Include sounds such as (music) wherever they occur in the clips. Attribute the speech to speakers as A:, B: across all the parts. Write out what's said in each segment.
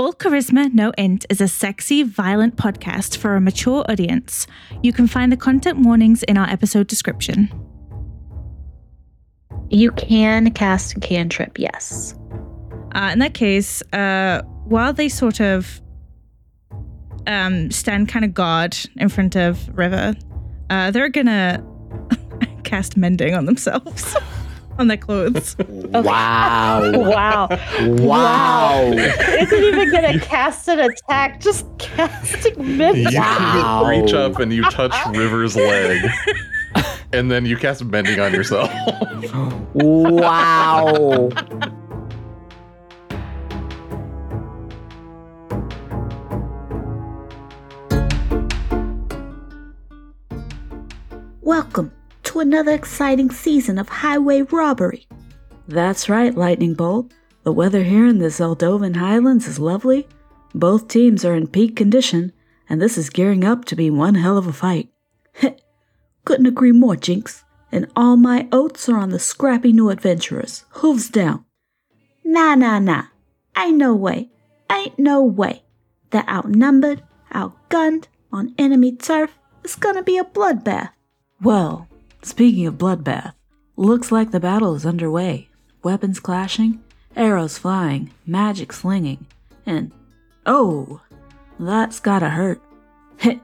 A: All Charisma, No Int is a sexy, violent podcast for a mature audience. You can find the content warnings in our episode description.
B: You can cast a cantrip, yes.
A: Uh, in that case, uh, while they sort of um, stand kind of guard in front of River, uh, they're gonna (laughs) cast mending on themselves, (laughs) on their clothes. (laughs) (laughs)
C: Wow.
B: Wow.
C: Wow.
B: Isn't even gonna cast an attack, just casting mist.
D: You
C: Wow.
D: reach up and you touch (laughs) River's leg, and then you cast mending on yourself.
C: wow.
E: Welcome to another exciting season of highway robbery. That's right, Lightning Bolt. The weather here in the Zeldovan Highlands is lovely. Both teams are in peak condition, and this is gearing up to be one hell of a fight. (laughs) Couldn't agree more, Jinx. And all my oats are on the scrappy new adventurers. Hooves down. Nah, nah, nah. Ain't no way. Ain't no way. They're outnumbered, outgunned, on enemy turf. It's gonna be a bloodbath. Well, speaking of bloodbath, looks like the battle is underway. Weapons clashing, arrows flying, magic slinging, and oh, that's gotta hurt. (laughs) Heh,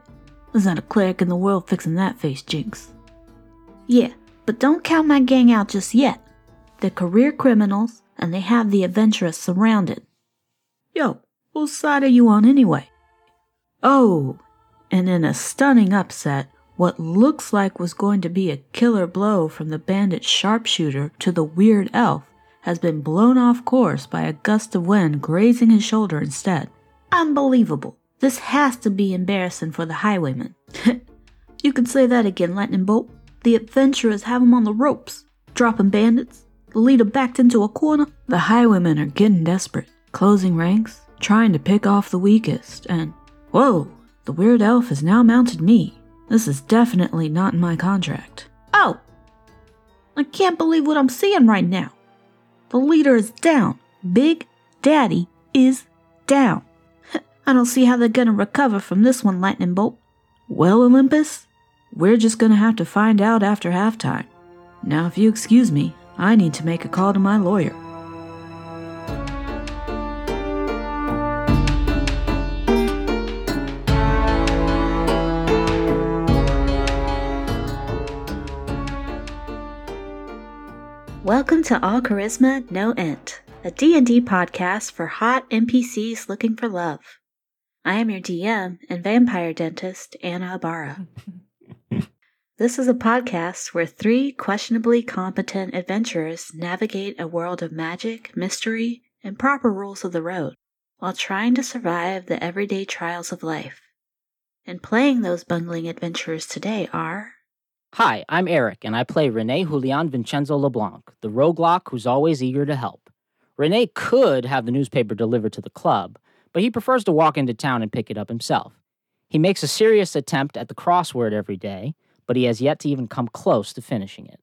E: there's not a cleric in the world fixing that face, Jinx. Yeah, but don't count my gang out just yet. They're career criminals, and they have the adventurers surrounded. Yo, whose side are you on anyway? Oh, and in a stunning upset, what looks like was going to be a killer blow from the bandit sharpshooter to the weird elf has been blown off course by a gust of wind grazing his shoulder instead. Unbelievable. This has to be embarrassing for the highwayman. (laughs) you can say that again, Lightning Bolt. The adventurers have him on the ropes, dropping bandits. The leader backed into a corner. The highwaymen are getting desperate, closing ranks, trying to pick off the weakest, and whoa, the weird elf has now mounted me. This is definitely not in my contract. Oh! I can't believe what I'm seeing right now. The leader is down. Big Daddy is down. (laughs) I don't see how they're gonna recover from this one, Lightning Bolt. Well, Olympus, we're just gonna have to find out after halftime. Now, if you excuse me, I need to make a call to my lawyer. Welcome to All Charisma, No Int, a D&D podcast for hot NPCs looking for love. I am your DM and vampire dentist, Anna Ibarra. (laughs) this is a podcast where three questionably competent adventurers navigate a world of magic, mystery, and proper rules of the road while trying to survive the everyday trials of life. And playing those bungling adventurers today are
C: Hi, I'm Eric, and I play Rene Julian Vincenzo LeBlanc, the roguelock who's always eager to help. Rene could have the newspaper delivered to the club, but he prefers to walk into town and pick it up himself. He makes a serious attempt at the crossword every day, but he has yet to even come close to finishing it.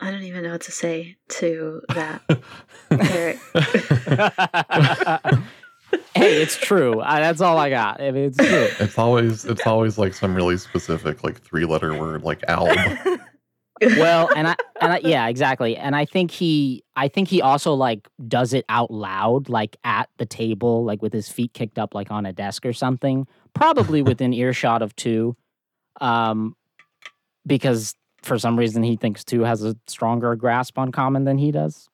E: I don't even know what to say to that. (laughs) Eric. (laughs) (laughs)
C: hey, it's true. I, that's all I got. I mean, it's true. (laughs)
D: It's always it's always like some really specific like three letter word like alb. (laughs)
C: well and i and I, yeah exactly and i think he i think he also like does it out loud like at the table like with his feet kicked up like on a desk or something probably (laughs) within earshot of two um because for some reason he thinks two has a stronger grasp on common than he does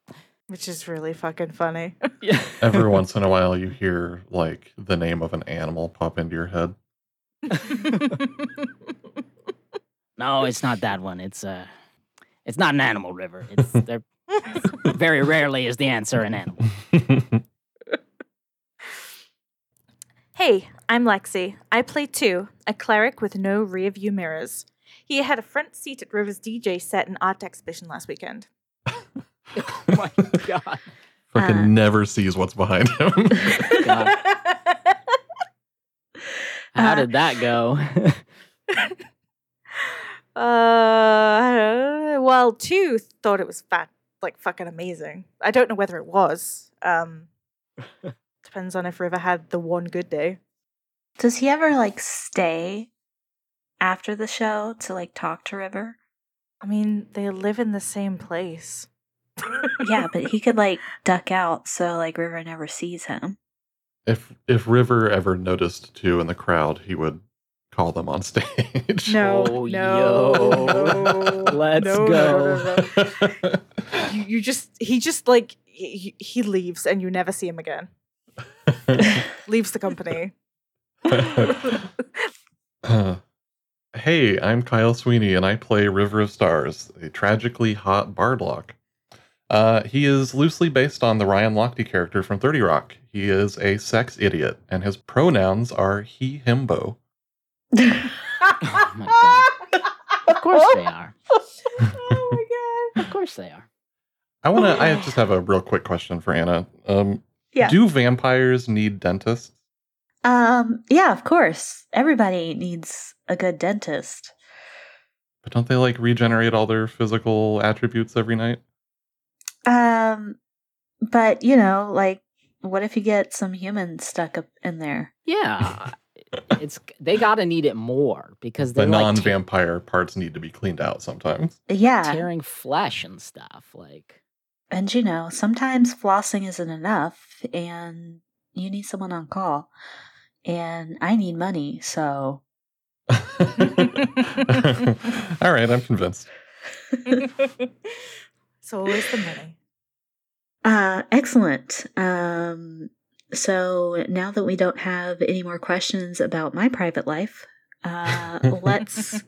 A: Which is really fucking funny. (laughs) yeah.
D: Every once in a while you hear like the name of an animal pop into your head. (laughs)
C: no it's not that one it's uh it's not an animal river it's (laughs) there very rarely is the answer an animal
A: Hey, I'm Lexi. I play two, a cleric with no rear view mirrors. He had a front seat at River's DJ set and art exhibition last weekend. (laughs)
C: oh my god
D: Fucking
E: Uh.
D: never sees what's behind him. (laughs)
C: God. how
E: Uh,
C: did that go (laughs)
A: Uh, well, two thought it was fat, like fucking amazing. I don't know whether it was. Um, Depends on if River had the one good day.
E: Does he ever like stay after the show to like talk to River?
A: I mean, they live in the same place.
E: Yeah, but he could like duck out so like River never sees him.
D: If if River ever noticed two in the crowd, he would call them on (laughs) stage.
A: No,
C: Oh,
A: no,
C: yo.
A: no,
C: Let's
A: no,
C: go.
A: no, no, no. (laughs) You, you just he just like he, he leaves and you never see him again. (laughs) Leaves the company.
D: Uh, hey, I'm Kyle Sweeney, and I play River of Stars, a tragically hot Bardlock. Uh, he is loosely based on the Ryan Lochte character from 30 Rock. He is a sex idiot, and his pronouns are he, himbo. (laughs)
C: Oh my god. Of course they are.
A: oh my god.
C: Of course they are.
D: I want to. I (laughs) just have a real quick question for Anna. Um,
E: Yeah.
D: Do vampires need dentists?
E: Um, yeah, of course. Everybody needs a good dentist.
D: But don't they like regenerate all their physical attributes every night?
E: Um, but you know, like, what if you get some human stuck up in there?
C: Yeah. (laughs) It's they gotta need it more because
D: The
C: they're like
D: non-vampire parts need to be cleaned out sometimes.
E: Yeah,
C: tearing flesh and stuff. Like
E: and you know, sometimes flossing isn't enough, and you need someone on call. And I need money, so (laughs)
D: all right, I'm convinced. (laughs)
A: it's always the money.
E: Uh, excellent. Um, so now that we don't have any more questions about my private life, uh, let's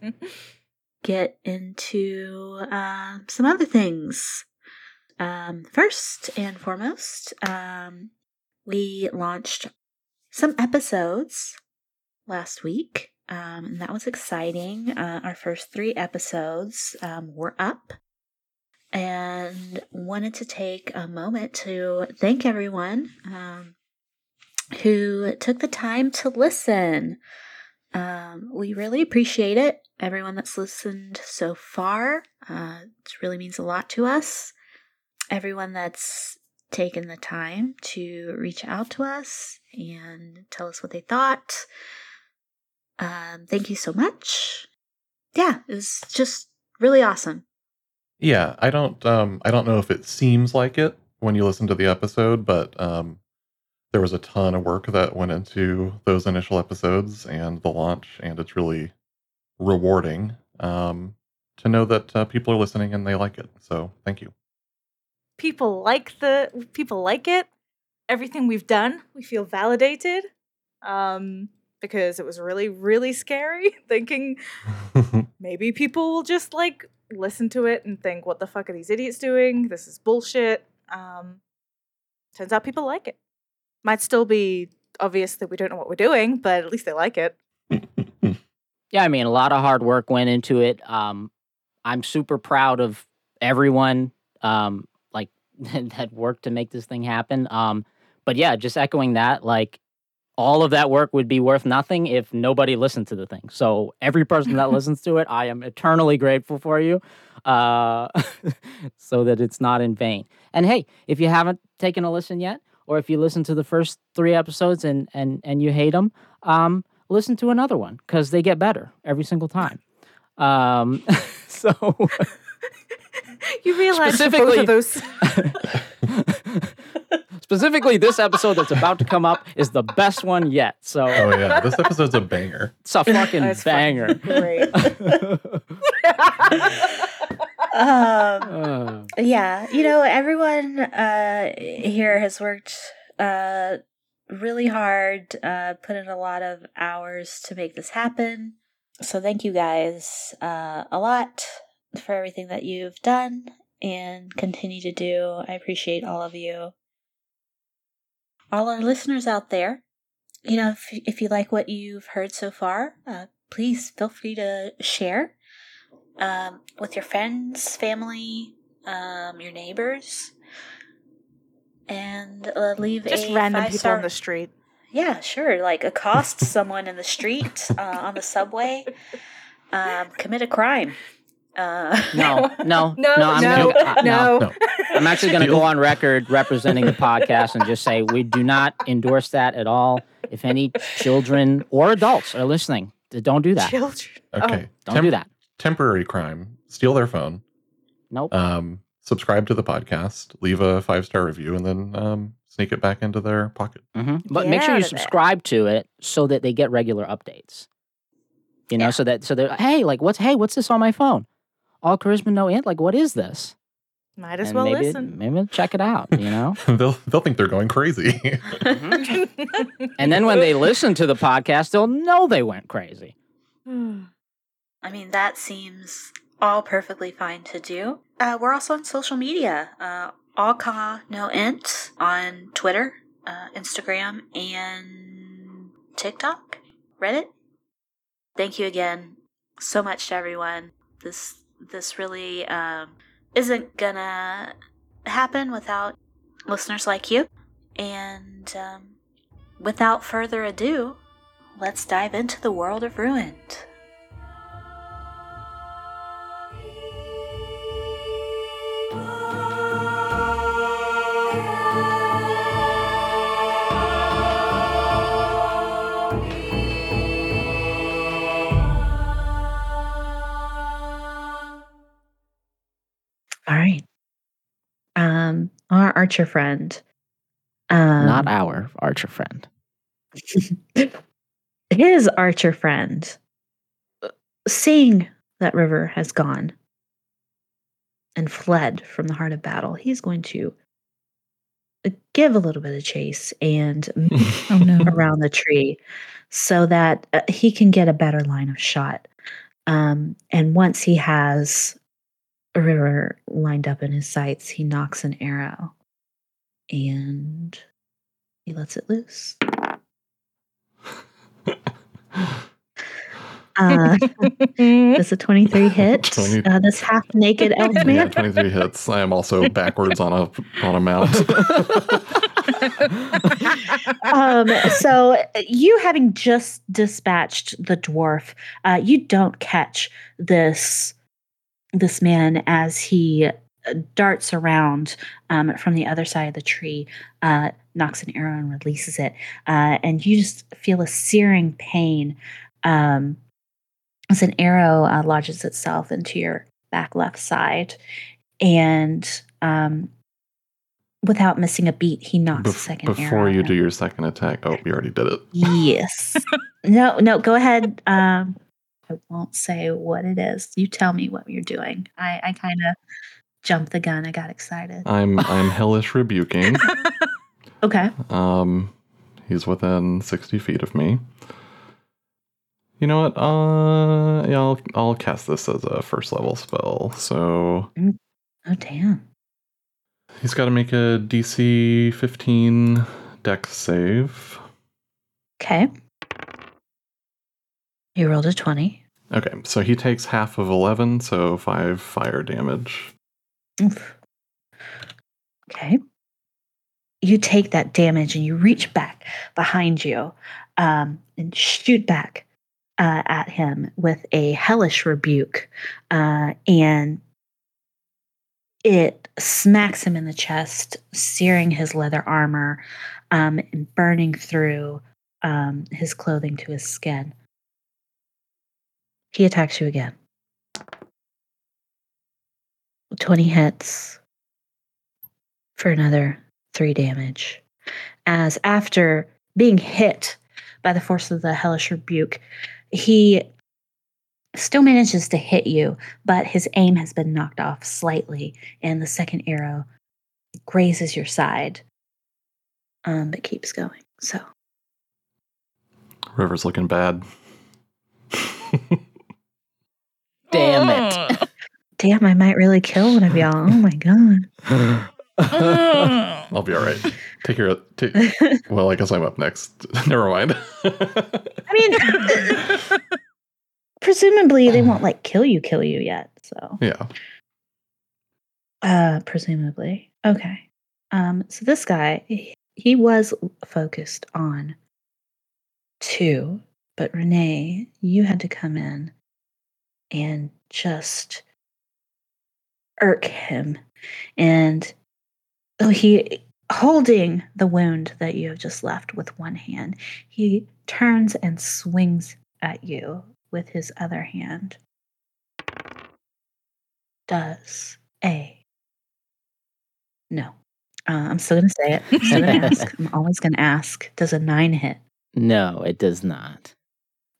E: (laughs) get into uh, some other things. Um, first and foremost, um, we launched some episodes last week, um, and that was exciting. Uh, our first three episodes um, were up and wanted to take a moment to thank everyone um, who took the time to listen. Um, we really appreciate it. Everyone that's listened so far, uh, it really means a lot to us. Everyone that's taken the time to reach out to us and tell us what they thought. Um, thank you so much. Yeah, it was just really awesome.
D: Yeah, I don't um I don't know if it seems like it when you listen to the episode, but um there was a ton of work that went into those initial episodes and the launch and it's really rewarding um to know that uh, people are listening and they like it. So, thank you.
A: People like the people like it. Everything we've done, we feel validated. Um, because it was really, really scary (laughs) thinking (laughs) maybe people will just like listen to it and think, what the fuck are these idiots doing? This is bullshit. Um, turns out people like it. Might still be obvious that we don't know what we're doing, but at least they like it.
C: yeah, I mean a lot of hard work went into it. Um I'm super proud of everyone um like (laughs) that worked to make this thing happen. Um but yeah, just echoing that, like all of that work would be worth nothing if nobody listened to the thing. So every person that (laughs) listens to it, I am eternally grateful for you, uh, (laughs) so that it's not in vain. And hey, if you haven't taken a listen yet, or if you listen to the first three episodes and and and you hate them, um, listen to another one because they get better every single time. Um, (laughs) so
A: You realize
C: Specifically-
A: those
C: specifically this episode that's about to come up is the best one yet. So
D: oh yeah, this episode's a banger.
C: it's a fucking
A: That's fucking
C: banger.
A: great. (laughs)
E: Um,
C: Uh,
E: yeah, you know, everyone uh, here has worked uh, really hard, uh, put in a lot of hours to make this happen. So thank you guys uh, a lot for everything that you've done and continue to do. I appreciate all of you. All our listeners out there, you know, if, if you like what you've heard so far, uh, please feel free to share um, with your friends, family, um, your neighbors, and uh, leave
A: Just
E: a
A: random people
E: star.
A: on the street.
E: Yeah, sure. Like accost (laughs) someone in the street, uh, on the subway, um, commit a crime. Uh, (laughs)
C: no, no, (laughs)
A: No,
C: no, I'm
A: no,
C: gonna- uh,
A: no.
D: No.
C: I'm actually going to go on record representing the podcast and just say we do not endorse that at all. If any children or adults are listening, don't do that.
F: Children.
D: Okay.
C: Don't
D: Temp-
C: do that.
D: Temporary crime. Steal their phone.
C: Nope.
D: Um, subscribe to the podcast. Leave a five star review, and then um, sneak it back into their pocket.
C: hmm But
F: Get
C: make sure you
F: of there.
C: subscribe to it so that they get regular updates. You know, so that so that hey, like what's hey, what's this on my phone? All charisma, no int. Like what is this?
F: Might as
C: And
F: well
C: maybe,
F: listen.
C: Maybe check it out. You know. (laughs)
D: they'll they'll think they're going crazy.
C: and then when they listen to the podcast, they'll know they went crazy. (sighs)
G: I mean, that seems all perfectly fine to do. Uh, we're also on social media. Uh, all ca no int on Twitter, uh, Instagram, and TikTok, Reddit. Thank you again so much to everyone. This this really um, isn't gonna happen without listeners like you. And um, without further ado, let's dive into the world of Ruined.
E: Archer friend. Um,
C: Not our archer friend. (laughs)
E: his archer friend, seeing that River has gone and fled from the heart of battle, he's going to give a little bit of chase and (laughs)
A: Oh no.
E: around the tree so that uh, he can get a better line of shot. Um, and once he has a river lined up in his sights, he nocks an arrow and he lets it loose. (laughs) Uh, does a 23 (laughs) hit?
D: 20
E: Uh, this half naked elf (laughs)
D: yeah,
E: man?
D: 23 hits. I am also backwards on a on a mount.
E: um, so you having just dispatched the dwarf, uh, you don't catch this this man as he uh, darts around um, from the other side of the tree, uh, nocks an arrow and releases it, uh, and you just feel a searing pain um, as an arrow uh, lodges itself into your back left side, and um, without missing a beat, he nocks a
D: Bef-
E: second arrow.
D: before you do your second attack, oh, we already did it.
E: Yes. (laughs) no, no, go ahead. Um, I won't say what it is. You tell me what you're doing. I, I kind of jumped the gun. I got excited.
D: I'm I'm hellish rebuking. (laughs)
E: Okay.
D: Um, he's within 60 feet of me. You know what? Uh, yeah, I'll I'll cast this as a first level spell. So
E: Oh, damn.
D: he's got to make a DC 15 Dex save.
E: Okay. You rolled a 20.
D: Okay, so he takes half of 11, so five fire damage.
E: Oof. Okay. You take that damage and you reach back behind you um, and shoot back uh, at him with a hellish rebuke. Uh, and it smacks him in the chest, searing his leather armor um, and burning through um, his clothing to his skin. He attacks you again. 20 hits for another three damage. As after being hit by the force of the hellish rebuke, he still manages to hit you, but his aim has been knocked off slightly, and the second arrow grazes your side, um, but keeps going. So,
D: River's looking bad. (laughs)
C: Damn it.
E: Damn, I might really kill one of y'all. Oh my god. (laughs)
D: I'll be all right. Take care of. Take, (laughs) well, I guess I'm up next. (laughs) Never mind.
E: I mean, presumably they won't like kill you, kill you yet. So,
D: yeah.
E: uh, presumably, okay. Um, so this guy, he- he was focused on two, but Renee, you had to come in and just irk him, and he holding the wound that you have just left with one hand. He turns and swings at you with his other hand. Does a no? Uh, I'm still gonna say it. I'm still gonna ask. (laughs) I'm always gonna ask. Does a nine hit?
C: No, it does not.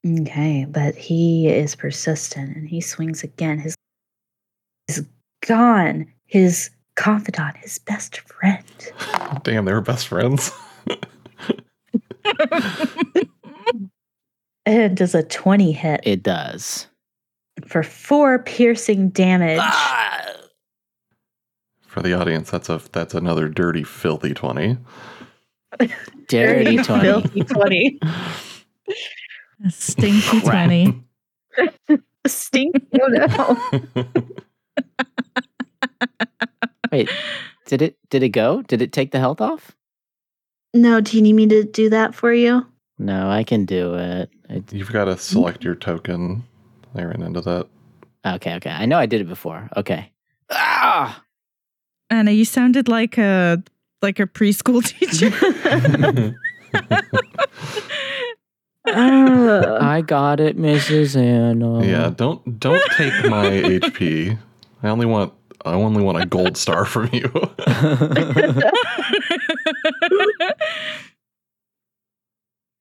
E: Okay, but he is persistent and he swings again. His is gone. His confidant, his best friend.
D: Damn, they were best friends. (laughs)
E: And does a 20 hit
C: It does.
E: for four piercing damage.
C: Ah!
D: For the audience, that's a that's another dirty, filthy twenty. (laughs)
C: Dirty 20.
E: filthy 20.
A: A stinky
C: Crap.
A: 20. (laughs)
E: Stink. Oh no.
C: Wait, did it did it go? Did it take the health off?
E: No, do you need me to do that for you?
C: No, I can do it. I,
D: You've got to select your token. I ran into that.
C: okay, okay. I know I did it before. Okay. Ah!
A: Anna, you sounded like a like a preschool (laughs) teacher.
E: Oh.
C: I got it, Mrs. Anna.
D: yeah, don't don't take my HP. I only want I only want a gold star from you. (laughs)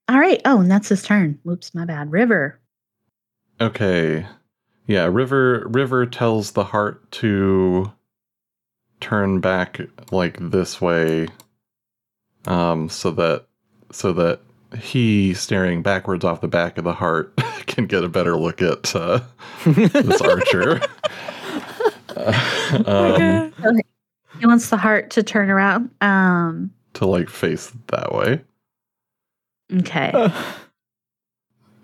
E: All right. Oh, and that's his turn. Whoops, my bad. River.
D: okay. Yeah, River River tells the hart to turn back like this way um so that so that he staring backwards off the back of the hart (laughs) can get a better look at uh, this archer. (laughs) (laughs) Um,
E: He wants the hart to turn around. Um.
D: to like face that way.
E: Okay. (laughs)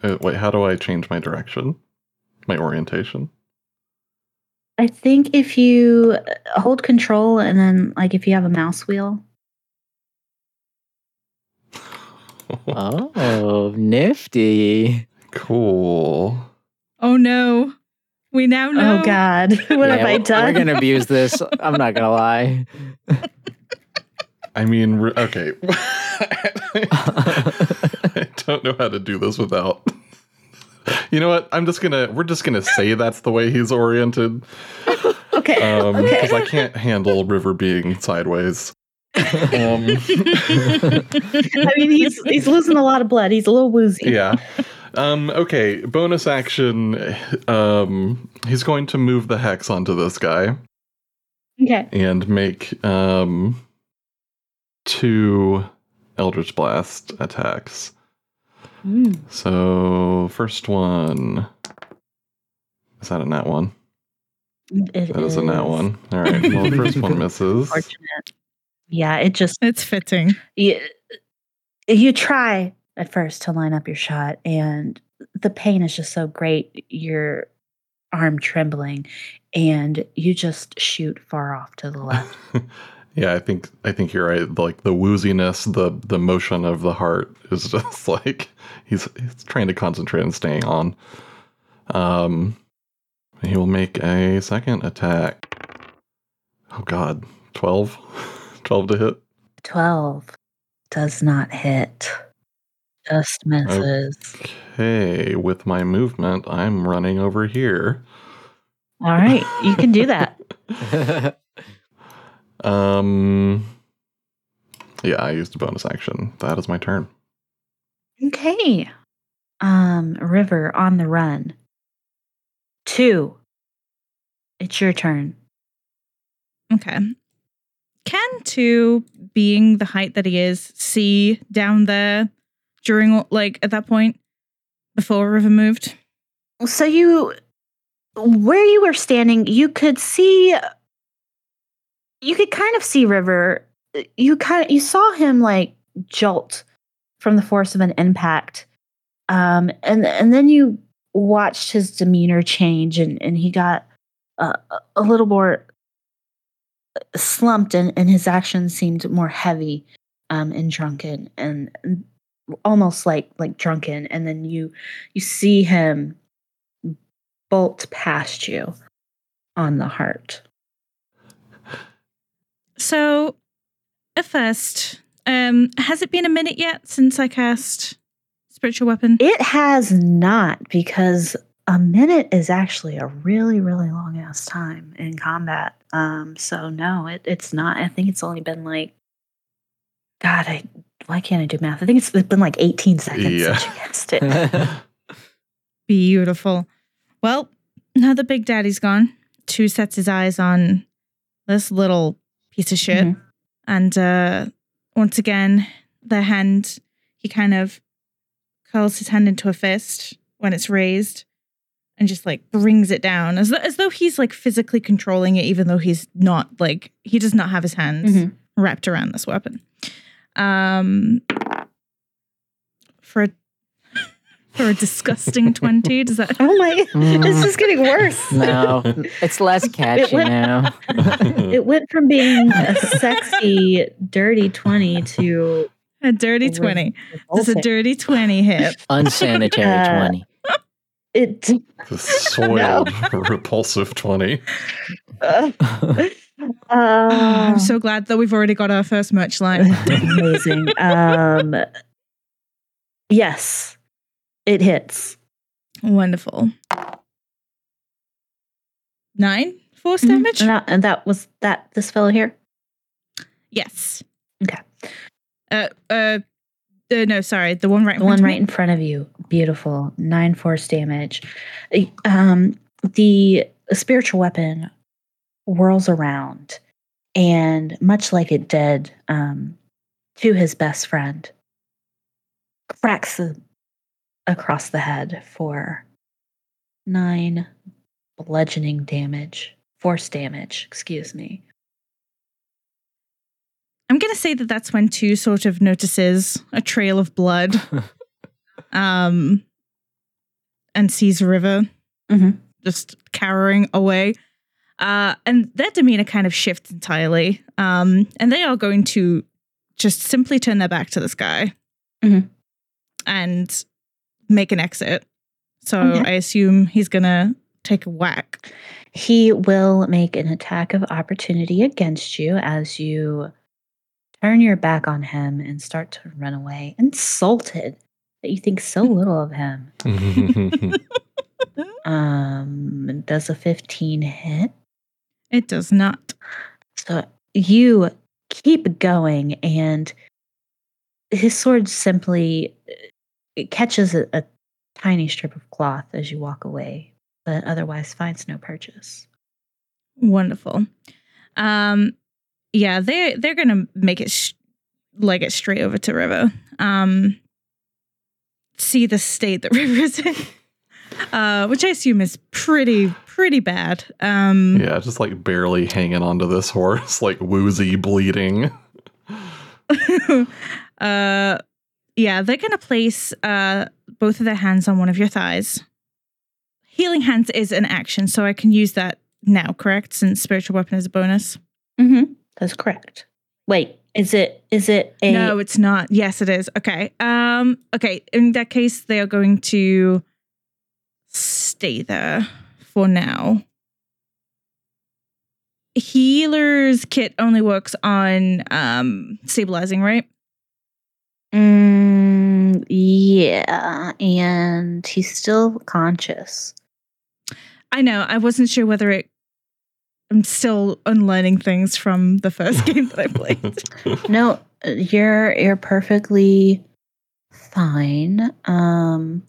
D: Uh, wait, how do I change my direction? My orientation?
E: I think if you uh, hold control and then, like, if you have a mouse wheel. (laughs)
C: oh, nifty.
D: cool.
A: oh no. We now know.
E: Oh God, (laughs) what
C: Yeah,
E: have I done?
C: We're gonna abuse this. I'm not gonna lie.
D: I mean, okay. (laughs) I don't know how to do this without. You know what? I'm just gonna. We're just gonna say that's the way he's oriented,
E: okay.
D: um,
E: okay.
D: because I can't handle River being sideways. (laughs) Um,
E: I mean, he's he's losing a lot of blood. He's a little woozy.
D: yeah. Um, okay. Bonus action. Um, he's going to move the hex onto this guy
E: Okay.
D: and make um two Eldritch Blast attacks.
E: Mm.
D: So first one is that a nat one?
E: It
D: That is a nat one. All right. Well, the (laughs) first one misses.
E: Unfortunate. Yeah, it just
A: It's fitting.
E: you, you try at first to line up your shot, and the pain is just so great. Your arm trembling, and you just shoot far off to the left. (laughs)
D: yeah, I think I think you're right. Like the wooziness, the the motion of the hart is (laughs) just like he's he's trying to concentrate and staying on. Um, he will make a second attack. Oh God, 12? (laughs) 12 to hit.
E: Twelve does not hit. Just misses.
D: Okay, with my movement, I'm running over here.
E: All right, you can do that. (laughs)
D: Um, yeah, I used a bonus action. That is my turn.
E: Okay. Um, River on the run. Two. It's your turn.
A: Okay. Can two, being the height that he is, see down there during like at that point before River moved?
E: So you where you were standing, you could see you could kind of see River. You kind of you saw him like jolt from the force of an impact. Um and and then you watched his demeanor change and and he got uh, a little more slumped and, and his actions seemed more heavy um and drunken and, and almost like like drunken and then you you see him bolt past you on the hart.
A: So at first, um, has it been a minute yet since I cast spiritual weapon?
E: It has not because a minute is actually a really, really long ass time in combat. Um, so no, it, it's not. I think it's only been like, God, I why can't I do math? I think it's, it's been like 18 seconds
D: Yeah.
E: since you cast it. (laughs)
A: Beautiful. Well, now the big daddy's gone. Two sets his eyes on this little piece of shit.
E: Mhm.
A: And uh, once again, the hand, he kind of curls his hand into a fist when it's raised and just like brings it down as, though as though he's like physically controlling it, even though he's not like, he does not have his hands
E: Mhm.
A: wrapped around this weapon. Um, for a, for a disgusting 20, does that
E: Oh my,
C: Mm, (laughs)
E: this is getting worse.
C: no, it's less (laughs) catchy
E: went-
C: now. (laughs)
E: It went from being a sexy, dirty 20 to
A: a dirty
E: Over-
A: 20? Does a dirty 20 hit?
C: Unsanitary
E: Uh,
C: 20.
E: it.
D: the soiled, repulsive 20.
E: Uh,
A: I'm so glad that we've already got our first merch line. (laughs)
E: amazing. Um, yes, it hits.
A: Wonderful. Nine force
E: Mhm.
A: damage?
E: And that, and that was that. This fellow here.
A: Yes.
E: Okay.
A: Uh, uh, uh, no, sorry. The one right in
E: The
A: front
E: one
A: of
E: right in front of you. Beautiful. Nine force damage. Uh, Um, the spiritual weapon whirls around, and much like it did um, to his best friend, cracks him across the head for nine bludgeoning damage, force damage. Excuse me.
A: I'm going to say that that's when two sort of notices a trail of blood (laughs) um, and sees a river
E: Mhm.
A: just cowering away. Uh, and their demeanor kind of shifts entirely. Um, and they are going to just simply turn their back to this guy
E: Mhm.
A: and make an exit. So
E: Okay.
A: I assume he's going to take a whack.
E: He will make an attack of opportunity against you as you turn your back on him and start to run away, insulted that you think so (laughs) little of him. (laughs) Um, does a 15 hit?
A: It does not.
E: So you keep going, and his sword simply uh, catches a, a tiny strip of cloth as you walk away, but otherwise finds no purchase.
A: Wonderful. Um, yeah, they they're gonna make it sh- leg it straight over to River. Um, see the state that (laughs) River is in, uh, which I assume is pretty pretty bad. Um,
D: yeah, just like barely hanging onto this horse, (laughs) like woozy, bleeding. (laughs)
A: uh, yeah, they're gonna place uh both of their hands on one of your thighs. Healing hands is an action, so I can use that now, correct? Since spiritual weapon is a bonus.
E: Mm-hmm. That's correct. Wait, is it is it a
A: No, it's not. Yes, it is. Okay. Um. Okay. In that case, they are going to stay there for now. Healer's kit only works on um stabilizing, right?
E: Mm, yeah, and he's still conscious.
A: I know. I wasn't sure whether it. I'm still unlearning things from the first (laughs) game that I played.
E: No, you're you're perfectly fine. Um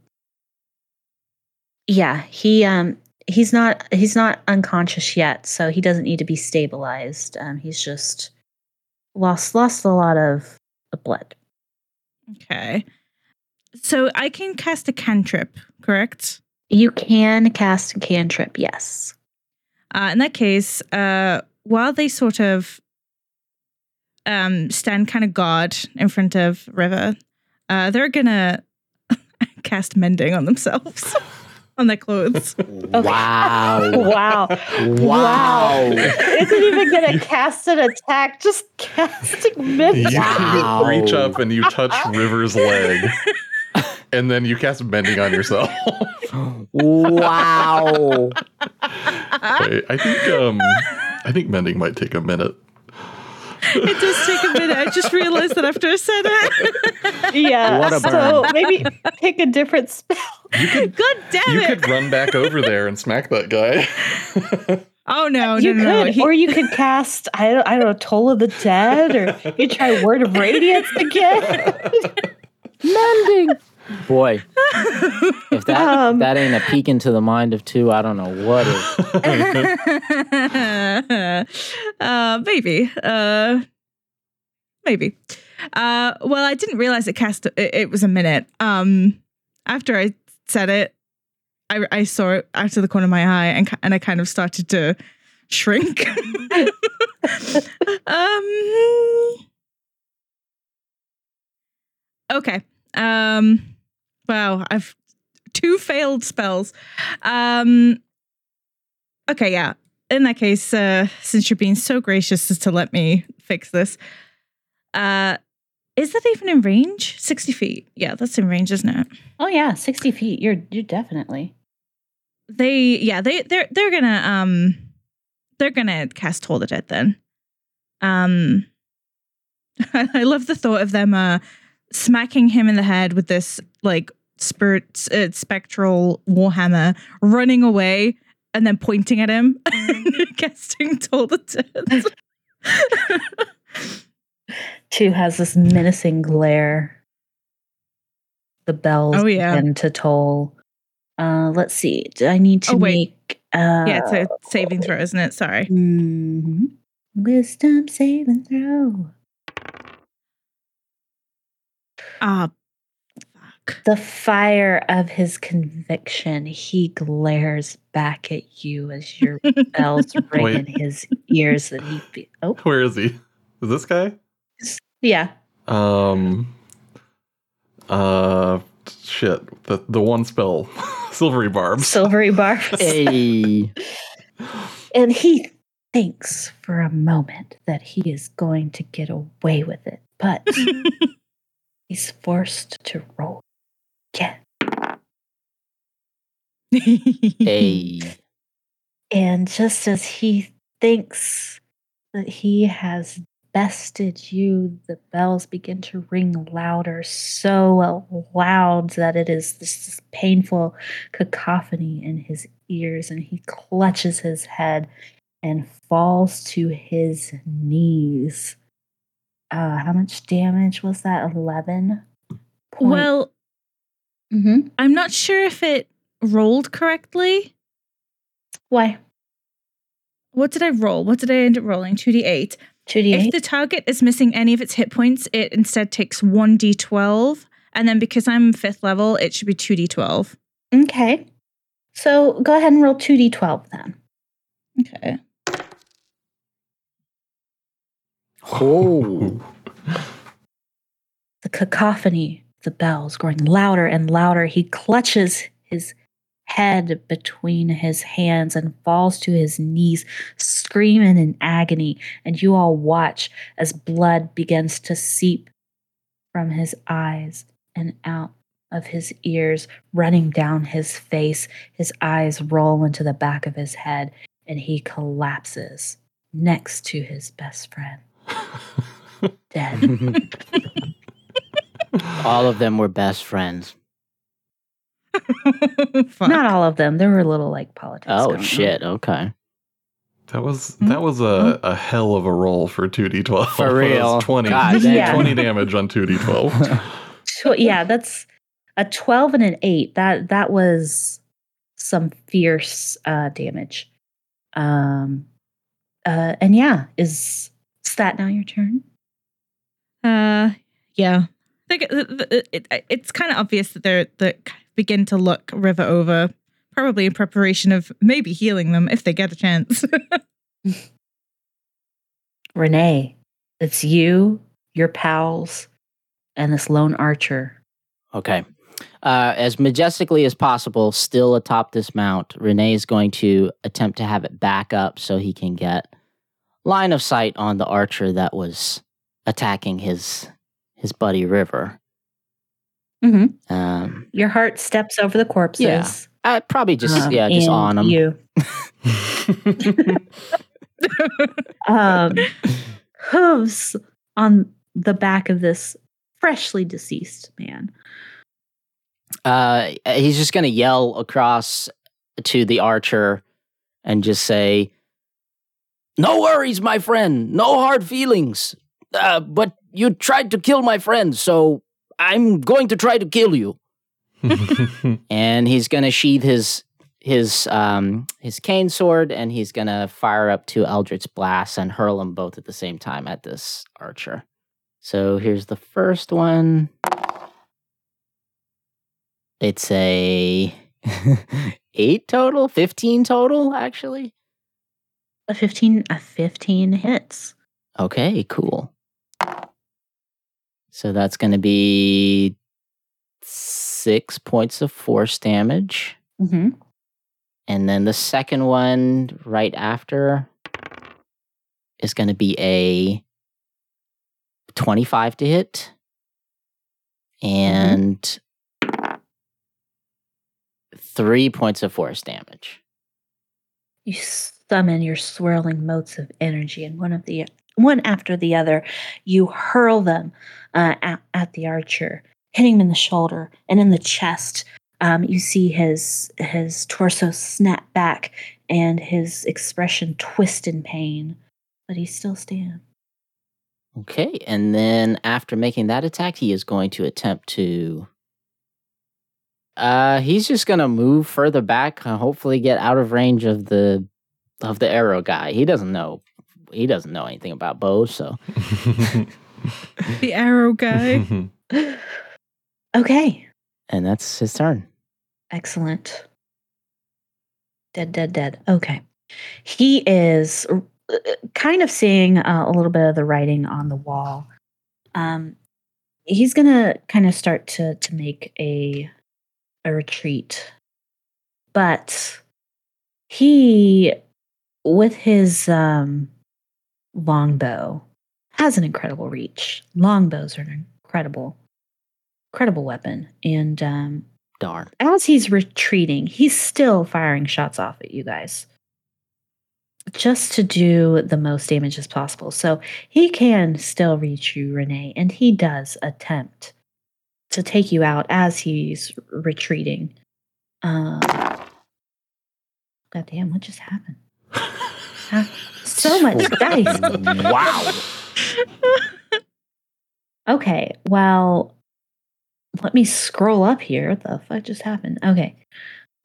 E: Yeah, he um he's not he's not unconscious yet, so he doesn't need to be stabilized. Um he's just lost lost a lot of blood.
A: okay. So I can cast a cantrip, correct?
E: You can cast a cantrip, yes.
A: Uh, in that case, uh, while they sort of um, stand kind of guard in front of River, uh, they're gonna (laughs) cast mending on themselves, (laughs) on their clothes. (laughs) (laughs)
C: Wow.
E: Wow.
C: Wow.
E: Isn't even gonna cast an attack, just casting mid.
D: You (laughs)
C: Wow.
D: reach up and you touch River's leg, and then you cast mending on yourself.
C: wow.
D: Wait, I think um, I think mending might take a minute.
A: It does take a minute. I just realized that after I said it.
E: Yeah.
C: What a
E: so maybe pick a different spell.
D: You could (laughs)
A: God damn
D: you
A: it!
D: could run back over there and smack that guy. (laughs)
A: oh no,
E: you
A: no, no,
E: could,
A: He-
E: or you could cast I don't, I don't know Toll of the Dead, or you try Word of Radiance again.
C: Mending. Boy, if that
E: Um,
C: that ain't a peek into the mind of two, I don't know what is. (laughs)
A: uh, maybe. Uh, maybe. Uh, well, I didn't realize it cast. It, it was a minute. Um, after I said it, I, I saw it out of the corner of my eye, and and I kind of started to shrink. (laughs) um. Okay. Um. Wow. I've two failed spells. Um. Okay. Yeah in that case, uh, since you're being so gracious as to let me fix this, uh, is that even in range? Sixty feet. Yeah, that's in range, isn't it?
E: Oh yeah, sixty feet. You're you're definitely.
A: They, yeah, they, they're, they're gonna, um, they're gonna cast Toll the Dead then. Um, (laughs) I love the thought of them, uh, smacking him in the head with this like spirit, uh, spectral warhammer, running away, and then pointing at him, (laughs) and (laughs) casting Toll the Dead. (laughs)
E: Two has this menacing glare. The bells
A: Oh, yeah.
E: begin to toll. Uh, let's see. Do I need to
A: Oh,
E: make? Uh,
A: yeah, it's a saving throw, isn't it? Sorry.
E: mhm. Wisdom saving throw.
A: Ah.
E: The fire of his conviction, he glares back at you as your (laughs) bells ring
D: Wait.
E: in his ears. That he, be- oh
D: Where is he? Is this guy?
E: yeah,
D: Um. Uh. Shit. The the one spell, (laughs) silvery barbs.
E: silvery barbs. (laughs)
C: Hey,
E: And he thinks for a moment that he is going to get away with it, but he's forced to roll again.
C: hey. (laughs)
E: And just as he thinks that he has bested you, the bells begin to ring louder, so loud that it is this, this painful cacophony in his ears, and he clutches his head and falls to his knees. Uh, how much damage was that? 11?
A: well,
E: Mhm.
A: I'm not sure if it rolled correctly.
E: Why?
A: What did I roll? What did I end up rolling? 2d8.
E: 2d8?
A: If the target is missing any of its hit points, it instead takes 1d12. And then because I'm fifth level, it should be 2d12.
E: okay. So go ahead and roll 2d12 then.
A: Okay.
C: Oh,
E: the cacophony, the bells growing louder and louder. He clutches his head between his hands and falls to his knees, screaming in agony. And you all watch as blood begins to seep from his eyes and out of his ears, running down his face. His eyes roll into the back of his head, and he collapses next to his best friend, (laughs) dead. (laughs)
C: all of them were best friends. (laughs)
E: Not all of them. There were a little like politics.
C: Oh
E: going on.
C: shit. Okay.
D: That was that was a, a hell of a roll for two d twelve.
C: For (laughs) real.
D: twenty.
C: God.
E: Yeah.
D: 20 damage on two d twelve. (laughs)
E: Yeah, that's a twelve and an eight. That that was some fierce uh, damage. Um, uh, and yeah, is is that now your turn?
A: Uh, yeah. I think it, it, it, it's kind of obvious that they're that begin to look River over, probably in preparation of maybe healing them if they get a chance. (laughs)
E: Renee, it's you, your pals, and this lone archer.
C: Okay. Uh, as majestically as possible, still atop this mount, Renee is going to attempt to have it back up so he can get line of sight on the archer that was attacking his his buddy River.
E: Mhm.
C: Um,
E: Your hart steps over the corpses.
C: Yeah. I probably just
E: um,
C: yeah, just on him.
E: You. (laughs) Um, hooves on the back of this freshly deceased man.
C: Uh, he's just gonna yell across to the archer and just say, "No worries, my friend. No hard feelings. Uh, but you tried to kill my friend, so I'm going to try to kill you." (laughs) and he's gonna sheathe his his um his cane sword and he's gonna fire up two eldritch blasts and hurl them both at the same time at this archer. So here's the first one. It's a (laughs) eight total? 15 total actually?
E: A 15 a 15 hits.
C: okay cool so that's gonna be six points of force damage
E: Mm-hmm.
C: And then the second one right after is going to be a 25 to hit and three points of force damage.
E: You summon your swirling motes of energy, and one of the one after the other, you hurl them uh, at, at the archer, hitting him in the shoulder and in the chest. Um, you see his his torso snap back and his expression twist in pain, but he still stands.
C: Okay. And then after making that attack, he is going to attempt to. Uh, he's just gonna move further back, uh, hopefully get out of range of the of the arrow guy. He doesn't know he doesn't know anything about bows, so (laughs)
A: The arrow guy. (laughs)
E: Okay,
C: and that's his turn.
E: excellent. Dead, dead, dead. Okay, he is uh, kind of seeing uh, a little bit of the writing on the wall. Um, he's gonna kind of start to to make a a retreat, but he, with his um, longbow, has an incredible reach. Longbows are an incredible, incredible weapon, and um,
C: Darn.
E: as he's retreating, he's still firing shots off at you guys just to do the most damage as possible. So he can still reach you, Renee, and he does attempt to take you out as he's retreating. Um, God damn, what just happened? (laughs) Huh? So much dice.
C: Wow.
E: Okay, well, let me scroll up here. What the fuck just happened? Okay.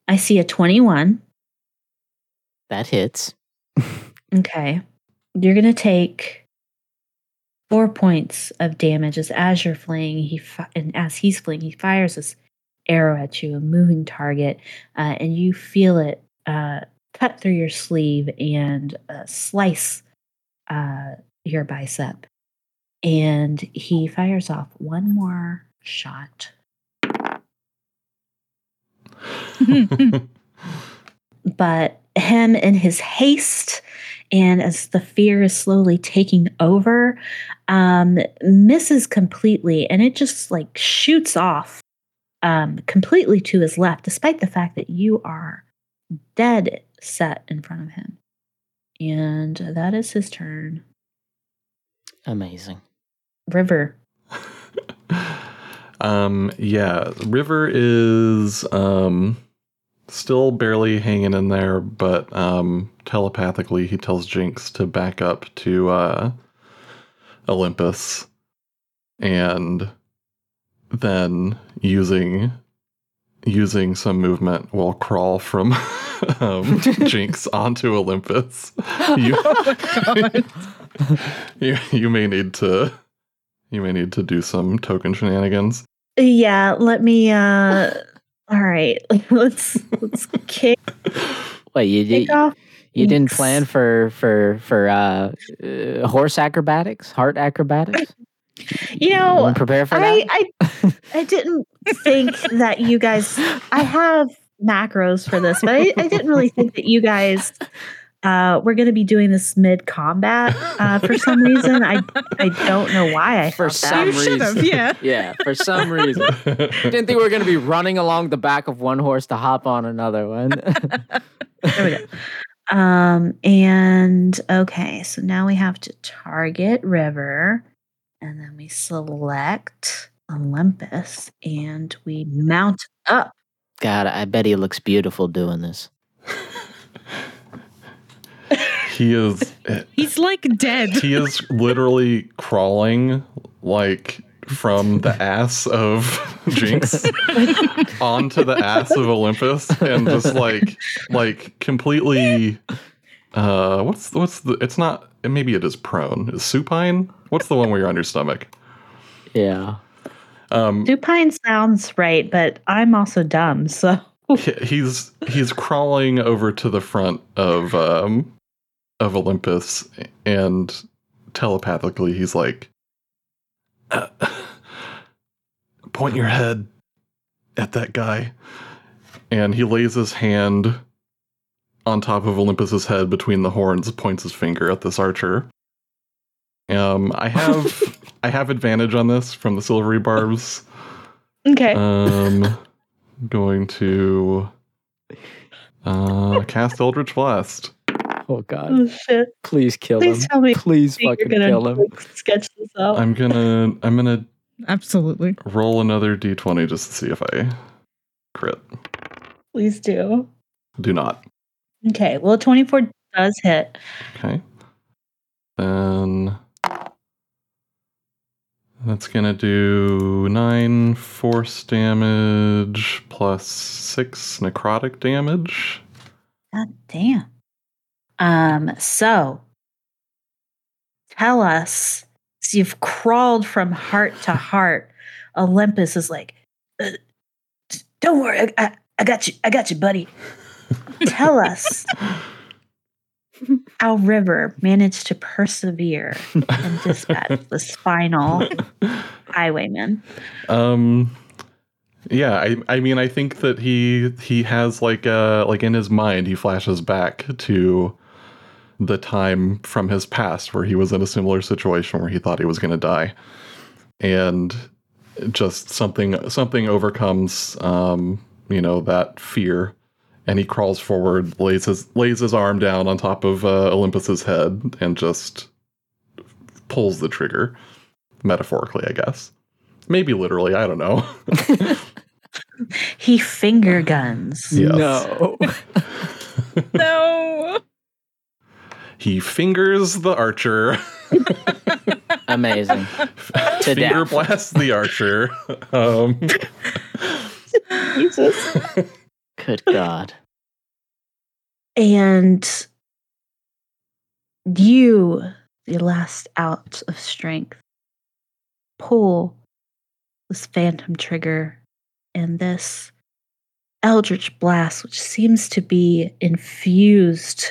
E: I see a 21.
C: That hits.
E: Okay. You're going to take four points of damage as as you're fleeing, he fi- and as he's fleeing, he fires this arrow at you, a moving target, uh, and you feel it uh, cut through your sleeve and uh, slice uh, your bicep. And he fires off one more shot. (laughs) but him in his haste and as the fear is slowly taking over um misses completely and it just like shoots off um completely to his left despite the fact that you are dead set in front of him. And that is his turn.
C: Amazing.
E: river. (laughs)
D: Um, yeah, River is um still barely hanging in there, but um telepathically he tells Jinx to back up to uh Olympus and then using using some movement will crawl from (laughs) um, Jinx onto Olympus. (laughs) You,
A: oh my god.
D: you you may need to you may need to do some token shenanigans.
E: yeah let me uh all right (laughs) let's let's kick,
C: Wait, you
E: kick
C: you, you didn't plan for for for uh, uh horse acrobatics, hart acrobatics?
E: You
C: You
E: know
C: didn't prepare for
E: I,
C: that.
E: I I didn't think that you guys. I (laughs) have macros for this, but I, I didn't really think that you guys uh, were going to be doing this mid combat uh, for some reason. I I don't know why I
C: For some
A: You
E: that.
A: should yeah. (laughs)
C: yeah, for some reason. (laughs) Didn't think we were going to be running along the back of one horse to hop on another one.
E: There we go. Um, and okay, so now we have to target River, and then we select Olympus, and we mount up.
C: God, I bet he looks beautiful doing this.
D: He is (laughs)
A: He's like dead.
D: he is literally crawling like from the ass of (laughs) Jinx (laughs) onto the ass of Olympus and just like like completely uh what's what's the it's not maybe it is prone. Is supine? What's the one where you're on your stomach?
C: Yeah.
D: Um
E: Supine sounds right, but I'm also dumb, so
D: he's he's crawling over to the front of um of Olympus and telepathically he's like "Uh, (laughs) point your head at that guy and he lays his hand on top of Olympus's head between the horns points his finger at this archer um I have (laughs) I have advantage on this from the silvery barbs
E: okay.
D: um, (laughs) going to uh, cast Eldritch Blast.
C: Oh God.
E: oh shit!
C: Please kill him.
E: Please
C: him.
E: tell me
C: Please
E: you're
C: fucking kill him.
E: sketch this out.
D: I'm gonna I'm gonna
A: Absolutely.
D: roll another d20 just to see if I crit.
E: Please do.
D: Do not.
E: Okay. Well, 24 does hit.
D: Okay. Then that's gonna do nine force damage plus six necrotic damage.
E: God damn. Um. So, tell us. So you've crawled from hart to (laughs) hart. Olympus is like, "Uh, don't worry, I, I, I got you. I got you, buddy. Tell us how River managed to persevere and dispatch the spinal highwayman.
D: Um yeah, I I mean I think that he he has like uh like in his mind he flashes back to the time from his past where he was in a similar situation where he thought he was going to die. And just something something overcomes um you know that fear and he crawls forward, lays his lays his arm down on top of uh, Olympus's head and just pulls the trigger metaphorically, I guess. Maybe literally, I don't know. (laughs)
E: He finger guns.
D: Yes.
C: No. (laughs)
A: No.
D: He fingers the archer, (laughs)
C: Amazing. To
D: finger
C: death.
D: blasts the archer. Um,
E: Jesus.
C: Good God.
E: And you, the last out of strength, pull this phantom trigger and this eldritch blast, which seems to be infused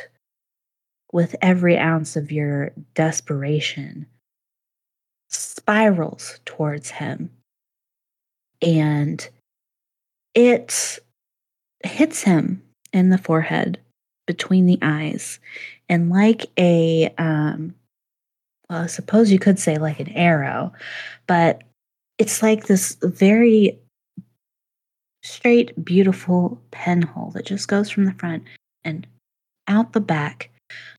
E: with every ounce of your desperation, spirals towards him. And it hits him in the forehead between the eyes and like a um well i suppose you could say like an arrow but it's like this very straight beautiful pinhole that just goes from the front and out the back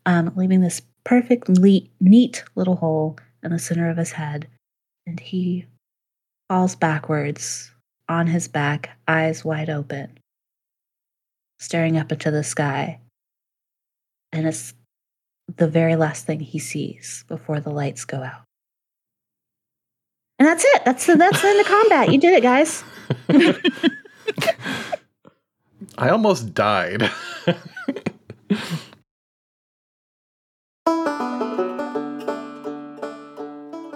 E: um, leaving this perfect le- neat little hole in the center of his head. And he falls backwards on his back eyes wide open staring up into the sky. And it's the very last thing he sees before the lights go out. And that's it. That's the that's the end of combat. You did it, guys. (laughs)
D: I almost died. (laughs)